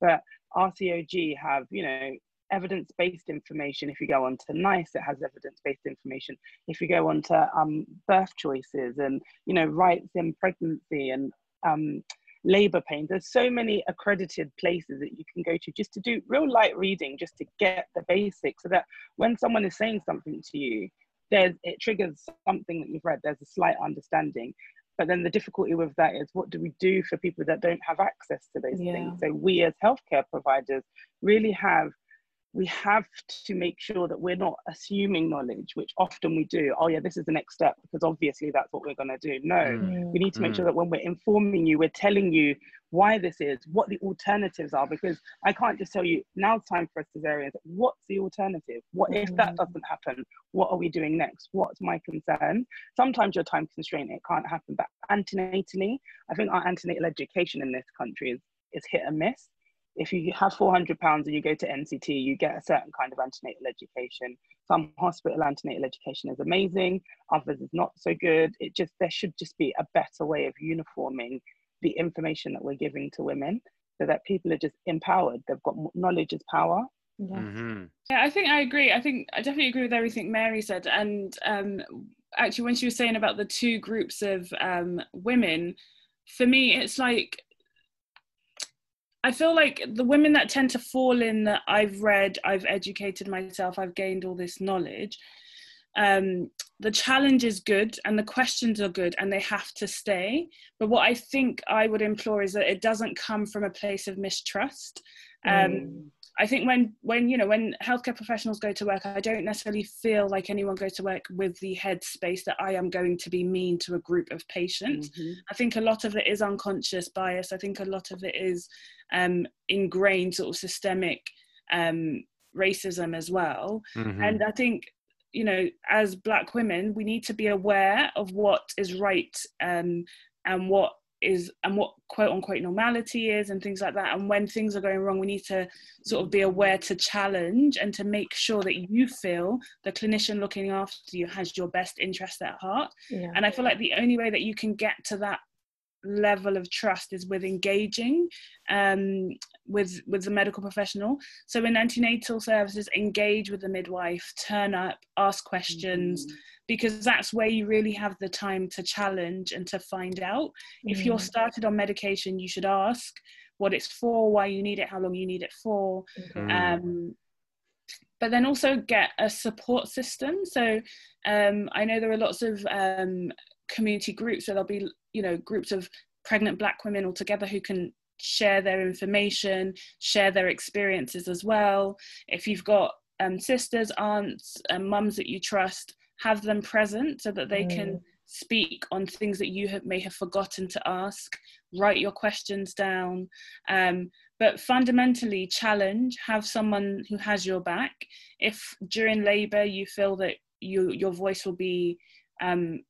but RCOG have you know evidence-based information. If you go on to NICE, it has evidence-based information. If you go on to um, birth choices and you know rights in pregnancy and um, labor pain, there's so many accredited places that you can go to just to do real light reading, just to get the basics, so that when someone is saying something to you, there's it triggers something that you've read there's a slight understanding but then the difficulty with that is what do we do for people that don't have access to those Yeah. things so we as healthcare providers really have we have to make sure that we're not assuming knowledge which often we do oh yeah this is the next step because obviously that's what we're going to do no Mm. we need to make Mm. sure that when we're informing you we're telling you why this is what the alternatives are because i can't just tell you now it's time for a cesarean what's the alternative? What if that Mhm. doesn't happen? What are we doing next? What's my concern? Sometimes you're time constrained it can't happen but antenatally i think our antenatal education in this country is, is hit and miss. If you have 400 pounds and you go to nct you get a certain kind of antenatal education. Some hospital antenatal education is amazing others is not so good. It just there should just be a better way of uniforming the information that we're giving to women so that people are just empowered they've got knowledge is power Yeah. Mhm. Yeah, I think I agree. I think I definitely agree with everything Mary said. And um, actually, when she was saying about the two groups of um, women, for me, it's like I feel like the women that tend to fall in that I've read, I've educated myself, I've gained all this knowledge. Um, the challenge is good and the questions are good and they have to stay. But what I think I would implore is that it doesn't come from a place of mistrust. Um, Mm. I think when when you know when healthcare professionals go to work, I don't necessarily feel like anyone goes to work with the headspace that I am going to be mean to a group of patients. Mhm. I think a lot of it is unconscious bias. I think a lot of it is um, ingrained sort of systemic um, racism as well. Mhm. And I think you know as Black women, we need to be aware of what is right um, and what is and what quote unquote normality is and things like that and when things are going wrong we need to sort of be aware to challenge and to make sure that you feel the clinician looking after you has your best interest at heart Yeah. and i feel like the only way that you can get to that level of trust is with engaging um, with with the medical professional so in antenatal services engage with the midwife turn up ask questions Mhm. because that's where you really have the time to challenge and to find out if you're Mm. started on medication you should ask what it's for why you need it how long you need it for Mm. um, but then also get a support system so um, i know there are lots of um, community groups where there'll be you know groups of pregnant black women all together who can share their information share their experiences as well. If you've got um, sisters aunts and mums that you trust have them present so that they can Mm. speak on things that you have, may have forgotten to ask write your questions down. Um, but fundamentally challenge have someone who has your back. If during labor you feel that you your voice will be um,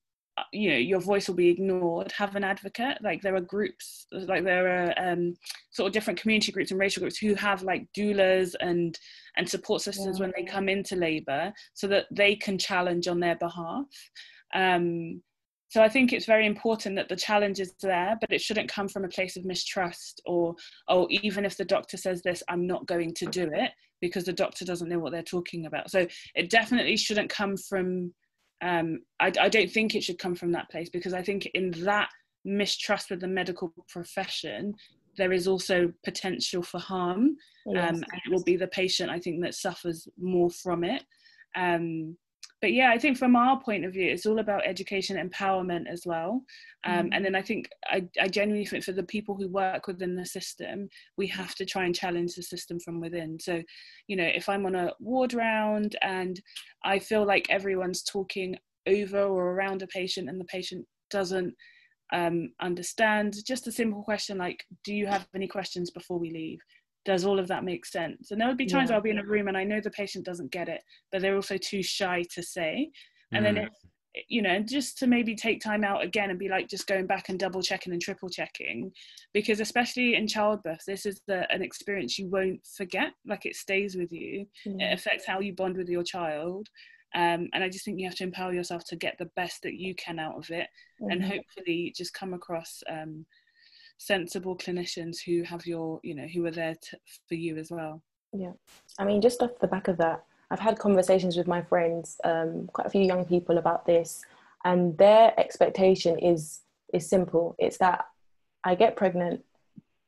you know your voice will be ignored. Have an advocate. Like there are groups like there are um, sort of different community groups and racial groups who have like doulas and and support systems when they come into labor so that they can challenge on their behalf. Um, so I think it's very important that the challenge is there, but it shouldn't come from a place of mistrust or, oh, even if the doctor says this, I'm not going to do it because the doctor doesn't know what they're talking about. So it definitely shouldn't come from, um, I, I don't think it should come from that place because I think in that mistrust with the medical profession, there is also potential for harm Yes. um, and it will be the patient I think that suffers more from it. Um, but yeah, I think from our point of view, it's all about education empowerment as well. Um, And then I think I, I genuinely think for the people who work within the system, we have to try and challenge the system from within. So, you know, if I'm on a ward round and I feel like everyone's talking over or around a patient and the patient doesn't um, understand, just a simple question like, do you have any questions before we leave? Does all of that make sense? And there would be times Yeah. I'll be in a room and I know the patient doesn't get it, but they're also too shy to say. And then Mm. if you know, just to maybe take time out again and be like just going back and double checking and triple checking, because especially in childbirth, this is the, an experience you won't forget. Like it stays with you. Yeah. It affects how you bond with your child. Um, and I just think you have to empower yourself to get the best that you can out of it, and Mhm. hopefully just come across um, sensible clinicians who have your, you know, who are there to, for you as well. Yeah. I mean, just off the back of that, I've had conversations with my friends, um, quite a few young people about this, and their expectation is is simple. It's that I get pregnant,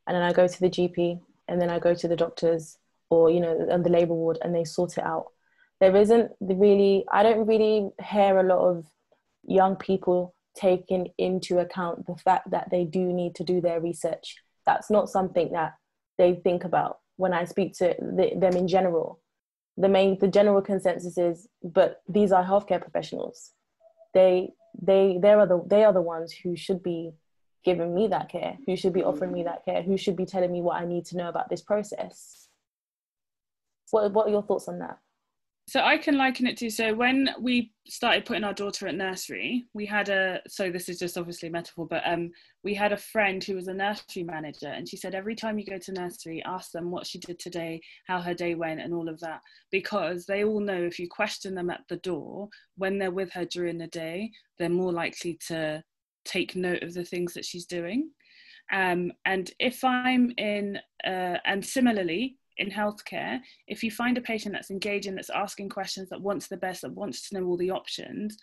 and then I go to the GP, and then I go to the doctors, or you know, on the labour ward, and they sort it out. There isn't the really. I don't really hear a lot of young people taking into account the fact that they do need to do their research. That's not something that they think about when I speak to the, them in general. The main, the general consensus is, but these are healthcare professionals. They, they, they are the, they are the ones who should be giving me that care, who should be offering me that care, who should be telling me what I need to know about this process. What, what are your thoughts on that? So I can liken it to so when we started putting our daughter at nursery, we had a so this is just obviously a metaphor, but um we had a friend who was a nursery manager and she said every time you go to nursery, ask them what she did today, how her day went and all of that. Because they all know if you question them at the door when they're with her during the day, they're more likely to take note of the things that she's doing. Um, and if I'm in, uh, and similarly, in healthcare, if you find a patient that's engaging, that's asking questions, that wants the best, that wants to know all the options,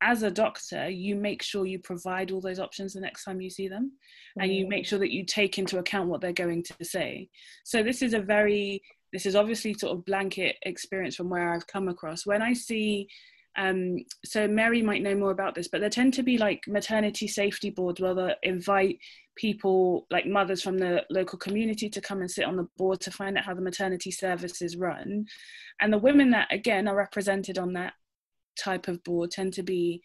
as a doctor, you make sure you provide all those options the next time you see them, mm. and you make mm. sure that you take into account what they're going to say. So this is a very, this is obviously sort of blanket experience from where I've come across. When I see um, so Mary might know more about this, but there tend to be like maternity safety boards where they invite people like mothers from the local community to come and sit on the board to find out how the maternity services run. And the women that again are represented on that type of board tend to be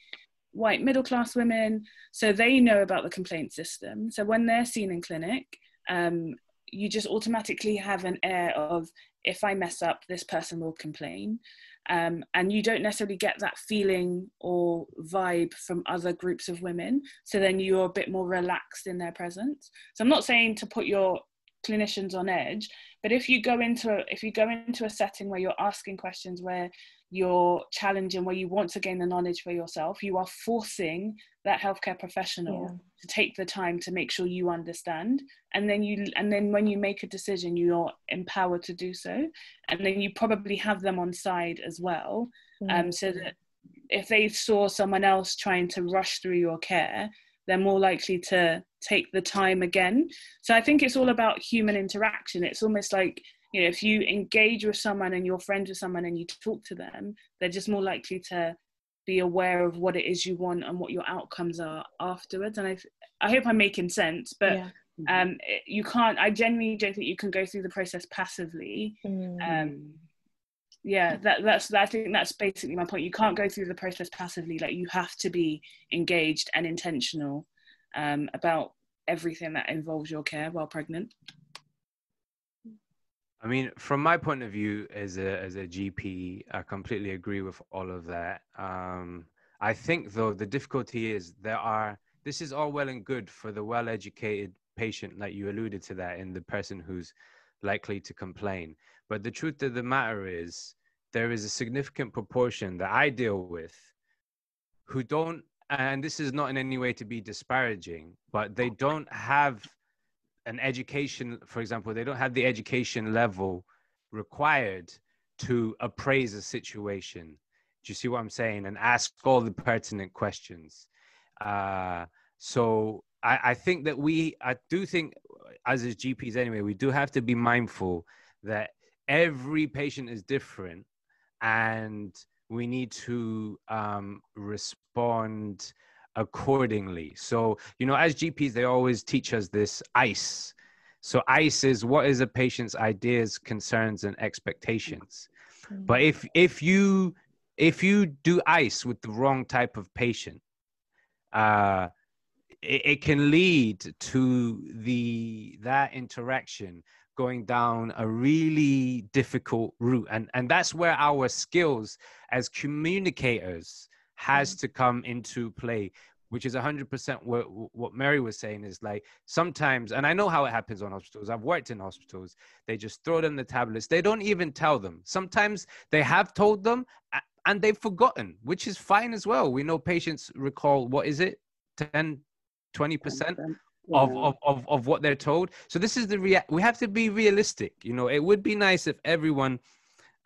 white middle class women, so they know about the complaint system. So when they're seen in clinic, um, you just automatically have an air of if I mess up, this person will complain. Um, and you don't necessarily get that feeling or vibe from other groups of women. So then you're a bit more relaxed in their presence. So I'm not saying to put your clinicians on edge, but if you go into a, if you go into a setting where you're asking questions where you're challenging where you want to gain the knowledge for yourself you are forcing that healthcare professional yeah. to take the time to make sure you understand and then you and then when you make a decision you're empowered to do so and then you probably have them on side as well mm. um, so that if they saw someone else trying to rush through your care they're more likely to take the time again. So i think it's all about human interaction. It's almost like you know if you engage with someone and you're friends with someone and you talk to them they're just more likely to be aware of what it is you want and what your outcomes are afterwards. And i i hope i'm making sense but yeah. um you can't i genuinely don't think you can go through the process passively. Mm. um yeah that that's that, i think that's basically my point. You can't go through the process passively. Like you have to be engaged and intentional um about everything that involves your care while pregnant I mean, from my point of view as a as a GP, I completely agree with all of that. Um, I think though the difficulty is there are this is all well and good for the well-educated patient, like you alluded to that, in the person who's likely to complain. But the truth of the matter is, there is a significant proportion that I deal with who don't, and this is not in any way to be disparaging, but they don't have an education, for example, they don't have the education level required to appraise a situation. Do you see what I'm saying? And ask all the pertinent questions. Uh, so I, I think that we, I do think, as is GPs anyway, we do have to be mindful that every patient is different, and we need to um, respond accordingly. So, you know, as GPs, they always teach us this ICE. So, ICE is what is a patient's ideas, concerns, and expectations. But if if you if you do ICE with the wrong type of patient, uh, it, it can lead to the that interaction going down a really difficult route and and that's where our skills as communicators has mm. to come into play which is 100% what, what mary was saying is like sometimes and i know how it happens on hospitals. I've worked in hospitals. They just throw them the tablets. They don't even tell them. Sometimes they have told them and they've forgotten which is fine as well. We know patients recall what is it? 10 20% of, of, of, of what they're told. So this is the rea- we have to be realistic you know? It would be nice if everyone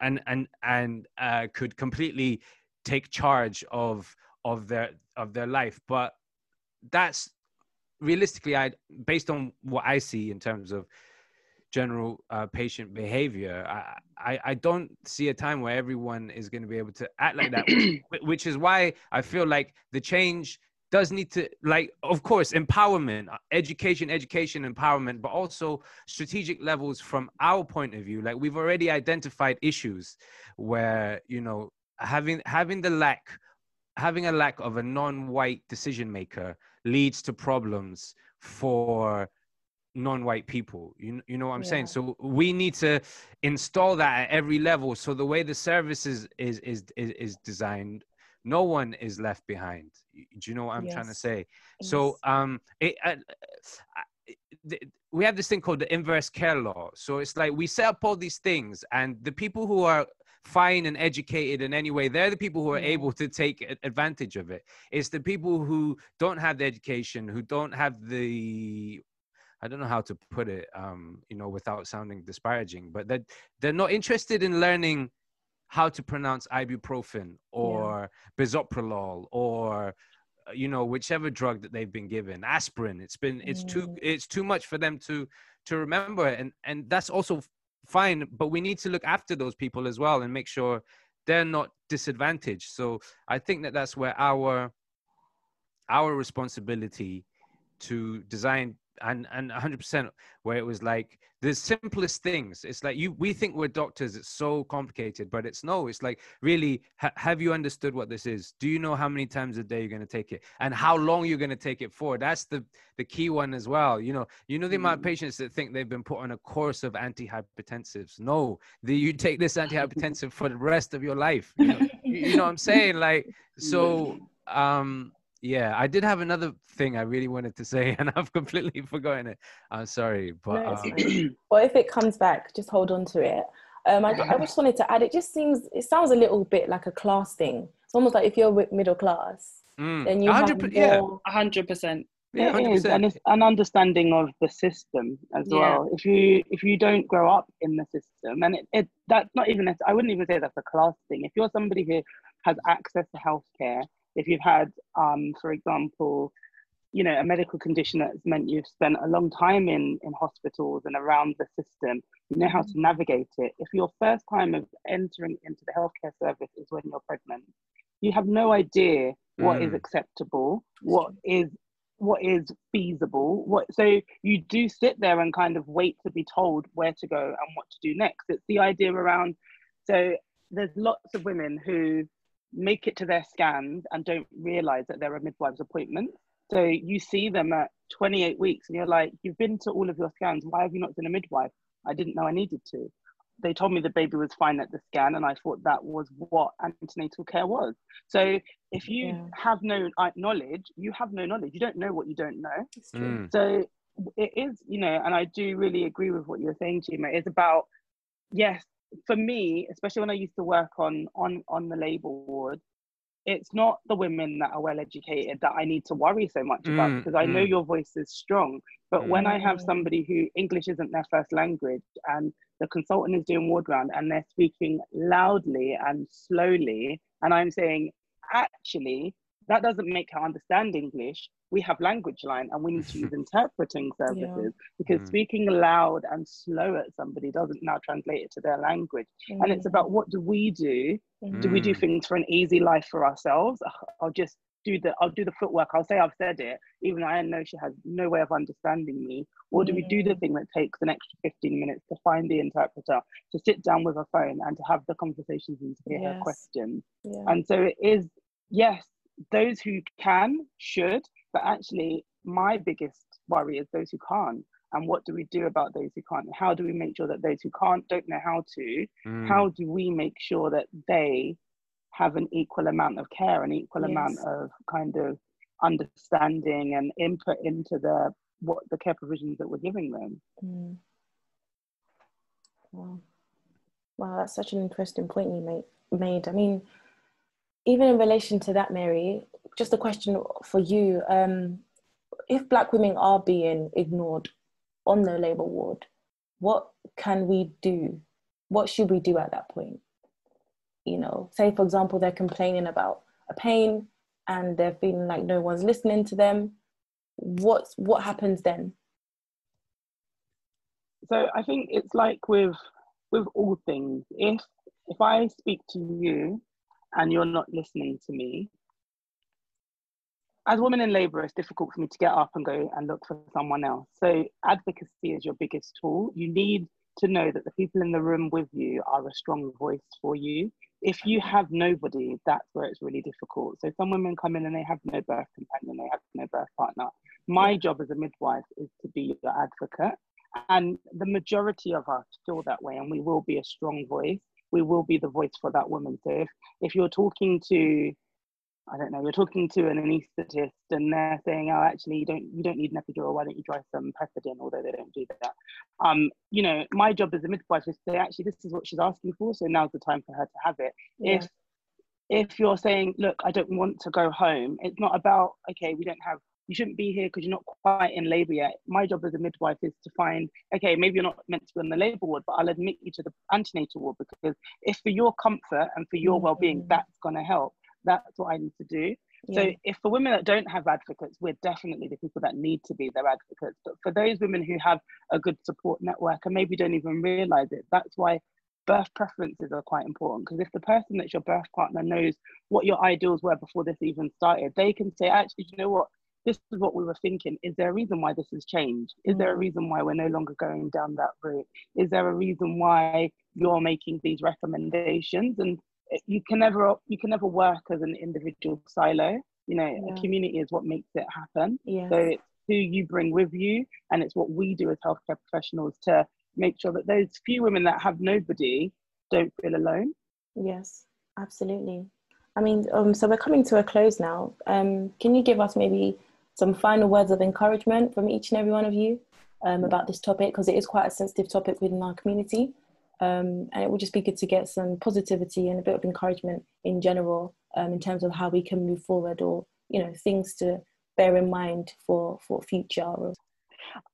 and and and uh, could completely take charge of of their of their life. But that's realistically i based on what i see in terms of general uh, patient behavior I, I, I don't see a time where everyone is going to be able to act like that which, which is why i feel like the change does need to like of course empowerment uh, education education empowerment but also strategic levels from our point of view. Like we've already identified issues where you know having having the lack having a lack of a non-white decision maker leads to problems for non-white people. You, you know what i'm yeah. saying so we need to install that at every level. So the way the services is is is, is designed no one is left behind. Do you know what i'm yes. trying to say? Yes. so um it, uh, we have this thing called the inverse care law. So it's like we set up all these things and the people who are fine and educated in any way they're the people who are able to take advantage of it. It's the people who don't have the education who don't have the I don't know how to put it, um, you know, without sounding disparaging, but that they're not interested in learning how to pronounce ibuprofen or yeah. bisoprolol or uh, you know whichever drug that they've been given aspirin it's been it's mm. too it's too much for them to to remember and and that's also fine but we need to look after those people as well and make sure they're not disadvantaged so i think that that's where our our responsibility to design and and 100% where it was like the simplest things it's like you we think we're doctors it's so complicated but it's no it's like really ha- have you understood what this is? Do you know how many times a day you're going to take it and how long you're going to take it for? That's the the key one as well you know you know the amount of mm. patients that think they've been put on a course of antihypertensives. No the, you take this antihypertensive for the rest of your life you know, you know what i'm saying? Like so um yeah, I did have another thing I really wanted to say, and I've completely forgotten it. I'm sorry, but no, um... well, if it comes back, just hold on to it. Um, I, I just wanted to add. It just seems it sounds a little bit like a class thing. It's almost like if you're middle class, mm. then you have more. Yeah, hundred percent. Yeah, it is, and it's an understanding of the system as yeah. well. If you if you don't grow up in the system, and it, it that's not even I wouldn't even say that's a class thing. If you're somebody who has access to healthcare if you've had, um, for example, you know, a medical condition that's meant you've spent a long time in, in hospitals and around the system, you know how to navigate it. If your first time of entering into the healthcare service is when you're pregnant, you have no idea what mm. is acceptable, what is what is feasible what so you do sit there and kind of wait to be told where to go and what to do next it's the idea around so there's lots of women who make it to their scans and don't realize that there are midwives appointments. So you see them at 28 weeks and you're like, you've been to all of your scans. Why have you not seen a midwife? I didn't know I needed to. They told me the baby was fine at the scan, and I thought that was what antenatal care was. So if you yeah. have no uh, knowledge, you have no knowledge. You don't know what you don't know. Mm. So it is, you know, and I do really agree with what you're saying, Chima. It's about, yes, for me, especially when I used to work on on on the labour ward, it's not the women that are well educated that I need to worry so much about mm, because I mm. know your voice is strong. But mm. when I have somebody who English isn't their first language and the consultant is doing ward round and they're speaking loudly and slowly, and I'm saying, actually, that doesn't make her understand English. We have language line and we need to use interpreting services yeah. because mm. speaking loud and slow at somebody doesn't now translate it to their language. Mm. And it's about what do we do? Mm. Do we do mm. things for an easy life for ourselves? I'll just do the I'll do the footwork. I'll say I've said it, even though I know she has no way of understanding me. Or do we do the thing that takes an extra 15 minutes to find the interpreter, to sit down with a phone and to have the conversations and to hear yes. her questions? Yeah. And so it is, yes, those who can should, but actually, my biggest worry is those who can't. And what do we do about those who can't? How do we make sure that those who can't don't know how to? Mm. How do we make sure that they have an equal amount of care, an equal yes. amount of kind of understanding and input into the what the care provisions that we're giving them? Mm. Wow. wow, that's such an interesting point you made. Made. I mean, even in relation to that, Mary, just a question for you. Um, if Black women are being ignored on the labour ward, what can we do? What should we do at that point? You know, say for example, they're complaining about a pain and they're feeling like no one's listening to them. What what happens then? So I think it's like with with all things. If if I speak to you and you're not listening to me, as women in labour, it's difficult for me to get up and go and look for someone else. So advocacy is your biggest tool. You need to know that the people in the room with you are a strong voice for you. If you have nobody, that's where it's really difficult. So some women come in and they have no birth companion, they have no birth partner. My job as a midwife is to be your advocate. And the majority of us feel that way, and we will be a strong voice. We will be the voice for that woman. So if, if you're talking to I don't know, you're talking to an anaesthetist and they're saying, oh, actually, you don't you don't need an epidural. Why don't you try some Pethidine? Although they don't do that. Um, you know, my job as a midwife is to say, actually, this is what she's asking for, so now's the time for her to have it. Yeah. If if you're saying, look, I don't want to go home, it's not about okay, we don't have. You shouldn't be here because you're not quite in labour yet. My job as a midwife is to find, okay, maybe you're not meant to be on the labour ward, but I'll admit you to the antenatal ward because if for your comfort and for your mm-hmm. well-being, that's going to help that's what I need to do. Yeah. So if for women that don't have advocates, we're definitely the people that need to be their advocates. But for those women who have a good support network and maybe don't even realize it, that's why birth preferences are quite important. Because if the person that's your birth partner knows what your ideals were before this even started, they can say, actually, you know what? This is what we were thinking. Is there a reason why this has changed? Is there a mm. reason why we're no longer going down that route? Is there a reason why you're making these recommendations? And you can never you can never work as an individual silo you know yeah. a community is what makes it happen yes. so it's who you bring with you and it's what we do as healthcare professionals to make sure that those few women that have nobody don't feel alone yes absolutely i mean um, so we're coming to a close now um, can you give us maybe some final words of encouragement from each and every one of you um, about this topic because it is quite a sensitive topic within our community. Um, and it would just be good to get some positivity and a bit of encouragement in general um, in terms of how we can move forward or you know things to bear in mind for for future.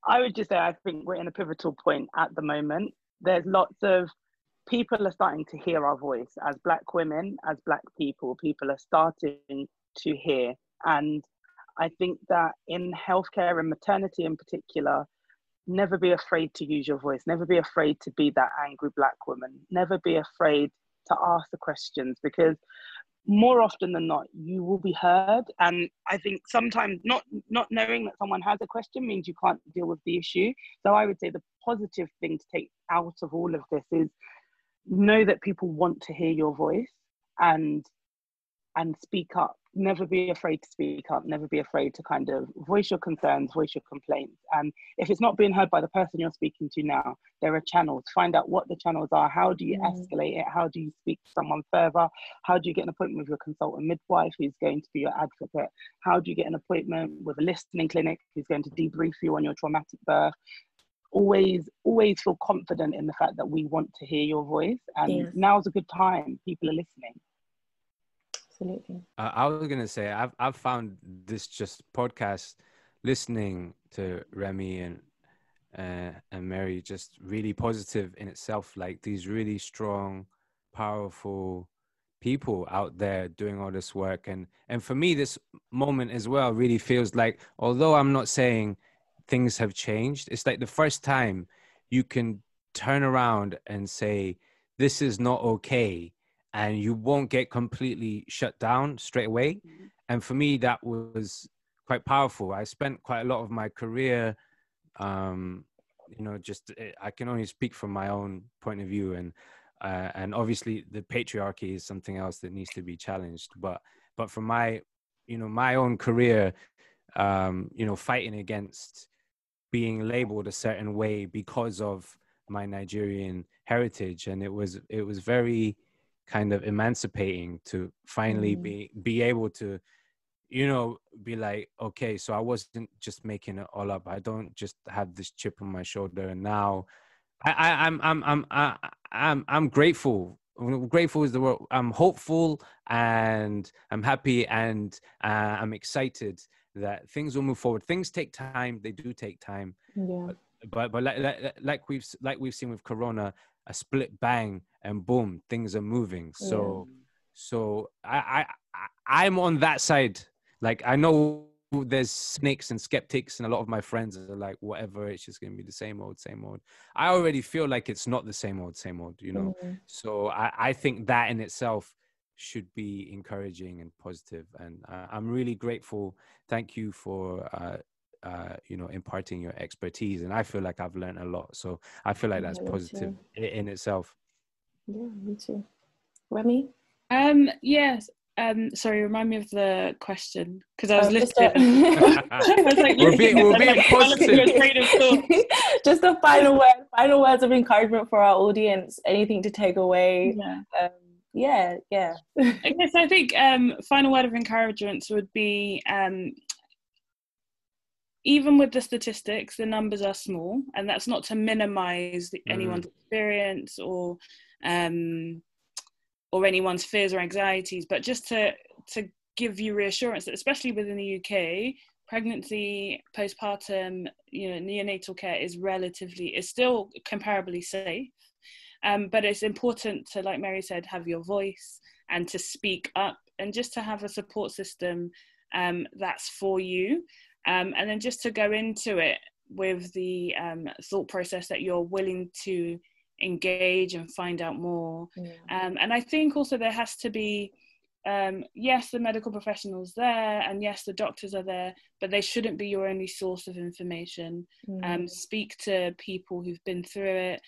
I would just say i think we're in a pivotal point at the moment. There's lots of people are starting to hear our voice. As black women as black people people are starting to hear. And i think that in healthcare and maternity in particular never be afraid to use your voice. Never be afraid to be that angry black woman. Never be afraid to ask the questions because more often than not you will be heard. And i think sometimes not not knowing that someone has a question means you can't deal with the issue. So i would say the positive thing to take out of all of this is know that people want to hear your voice and and speak up never be afraid to speak up never be afraid to kind of voice your concerns voice your complaints. And if it's not being heard by the person you're speaking to now there are channels. Find out what the channels are. How do you mm. escalate it? How do you speak to someone further? How do you get an appointment with your consultant midwife who's going to be your advocate? How do you get an appointment with a listening clinic who's going to debrief you on your traumatic birth? Always always feel confident in the fact that we want to hear your voice. And yes. now's a good time. People are listening absolutely. Uh, I was gonna say I've I've found this just podcast listening to Remi and uh, and Mary just really positive in itself. Like these really strong, powerful people out there doing all this work and and for me this moment as well really feels like although i'm not saying things have changed it's like the first time you can turn around and say this is not okay and you won't get completely shut down straight away. Mm-hmm. And for me, that was quite powerful. I spent quite a lot of my career, um, you know, just eh, I can only speak from my own point of view, and uh, and obviously the patriarchy is something else that needs to be challenged. But but from my, you know, my own career, um, you know, fighting against being labeled a certain way because of my Nigerian heritage, and it was it was very kind of emancipating to finally mm. be be able to you know be like okay so i wasn't just making it all up. I don't just have this chip on my shoulder and now i, I i'm i'm i'm I, i'm i'm grateful. Grateful is the word. I'm hopeful and i'm happy and uh, i'm excited that things will move forward. Things take time. They do take time. Yeah. But but, but like, like, like we've like we've seen with corona a split bang and boom things are moving. So yeah. so I, I i'm on that side. Like i know there's snakes and skeptics and a lot of my friends are like whatever it's just going to be the same old same old. I already feel like it's not the same old same old you know? Mm-hmm. so I, I think that in itself should be encouraging and positive. And uh, i'm really grateful. Thank you for uh, uh, you know imparting your expertise and i feel like i've learned a lot so i feel like that's Yeah, positive too. in, in itself Yeah, me too. Remi? Um, yes. Um, sorry, remind me of the question because I was Oh, listening. a- I was like, We're being- we're being like, positive. your train of thought. just a final word, final words of encouragement for our audience. Anything to take away? Yeah. Um, yeah, yeah. I guess I think um, final word of encouragement would be um, even with the statistics, the numbers are small, and that's not to minimise the, Mm. anyone's experience or um, or anyone's fears or anxieties, but just to to give you reassurance that, especially within the UK, pregnancy, postpartum, you know, neonatal care is relatively is still comparably safe. Um, but it's important to, like Mary said, have your voice and to speak up and just to have a support system um, that's for you. Um, and then just to go into it with the um, thought process that you're willing to engage and find out more. Yeah. Um, and I think also there has to be, um, yes, the medical professionals there, and yes, the doctors are there, but they shouldn't be your only source of information. Mm. Um, speak to people who've been through it.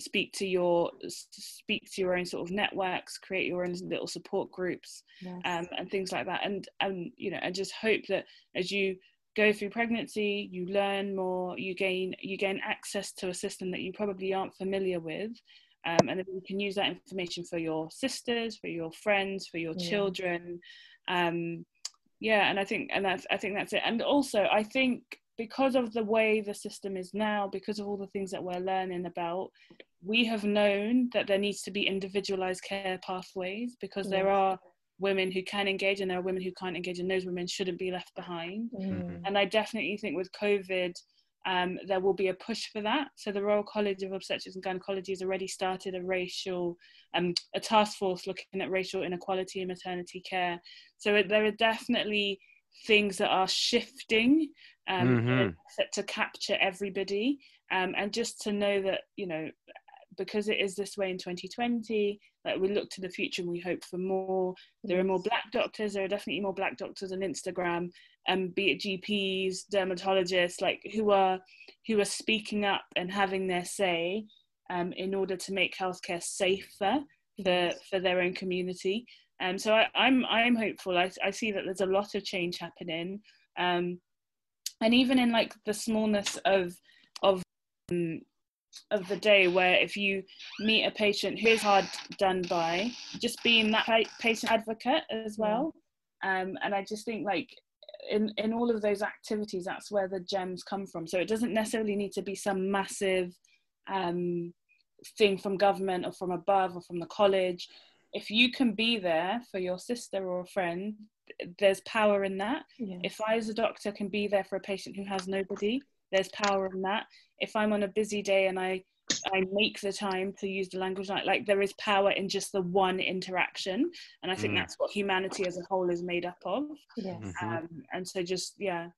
Speak to your speak to your own sort of networks. Create your own little support groups Yes. um, and things like that. And and you know, and just hope that as you go through pregnancy, you learn more. You gain you gain access to a system that you probably aren't familiar with, um, and then you can use that information for your sisters, for your friends, for your Yeah. children. Um, yeah, and I think and that's I think that's it. And also, I think because of the way the system is now, because of all the things that we're learning about, we have known that there needs to be individualized care pathways because there are women who can engage and there are women who can't engage, and those women shouldn't be left behind. Mm. And I definitely think with COVID, um, there will be a push for that. So the Royal College of Obstetrics and Gynecology has already started a racial, um, a task force looking at racial inequality in maternity care. So it, there are definitely things that are shifting um, in an Mhm. to capture everybody, um, and just to know that you know because it is this way in 2020 like we look to the future and we hope for more. There are more black doctors there are definitely more black doctors on instagram um, be it gps dermatologists like who are who are speaking up and having their say um, in order to make healthcare safer for for their own community. Um, so I, I'm I'm hopeful. I, I see that there's a lot of change happening. Um, and even in like the smallness of of um, of the day where if you meet a patient who is hard done by just being that patient advocate as well. Um, and i just think like in in all of those activities that's where the gems come from. So it doesn't necessarily need to be some massive um, thing from government or from above or from the college. If you can be there for your sister or a friend there's power in that. If I, as a doctor, can be there for a patient who has nobody, there's power in that. If I'm on a busy day and I I make the time to use the language like like there is power in just the one interaction, and I think Mm. that's what humanity as a whole is made up of. Yes. Mhm. Um, and so just yeah,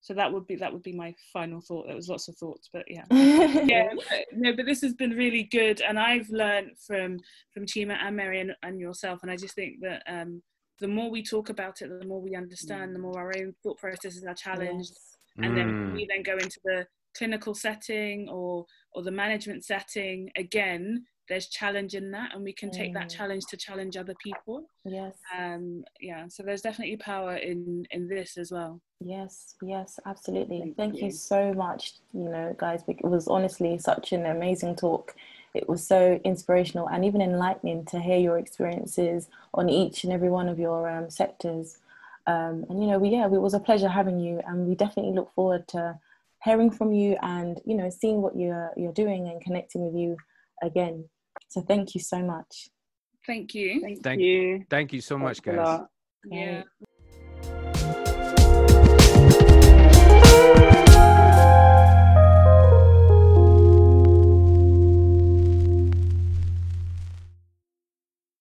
so that would be that would be my final thought. There was lots of thoughts, but yeah. yeah but- no but this has been really good and i've learned from from chima and mary and, and yourself and i just think that um the more we talk about it the more we understand the more our own thought processes are challenged Yes. And then Mm. we then go into the clinical setting or or the management setting again there's challenge in that and we can take that Mm. challenge to challenge other people Yes. um yeah so there's definitely power in in this as well Yes, yes, absolutely. Thank Thank, you. you. so much, you know, guys. It was honestly such an amazing talk. It was so inspirational and even enlightening to hear your experiences on each and every one of your um, sectors. Um, and you know, we yeah, it was a pleasure having you, and we definitely look forward to hearing from you and you know, seeing what you're you're doing and connecting with you again. So thank you so much. thank you Thank, Thank- you. Thank you so much, Thanks a guys. lot. yeah Great.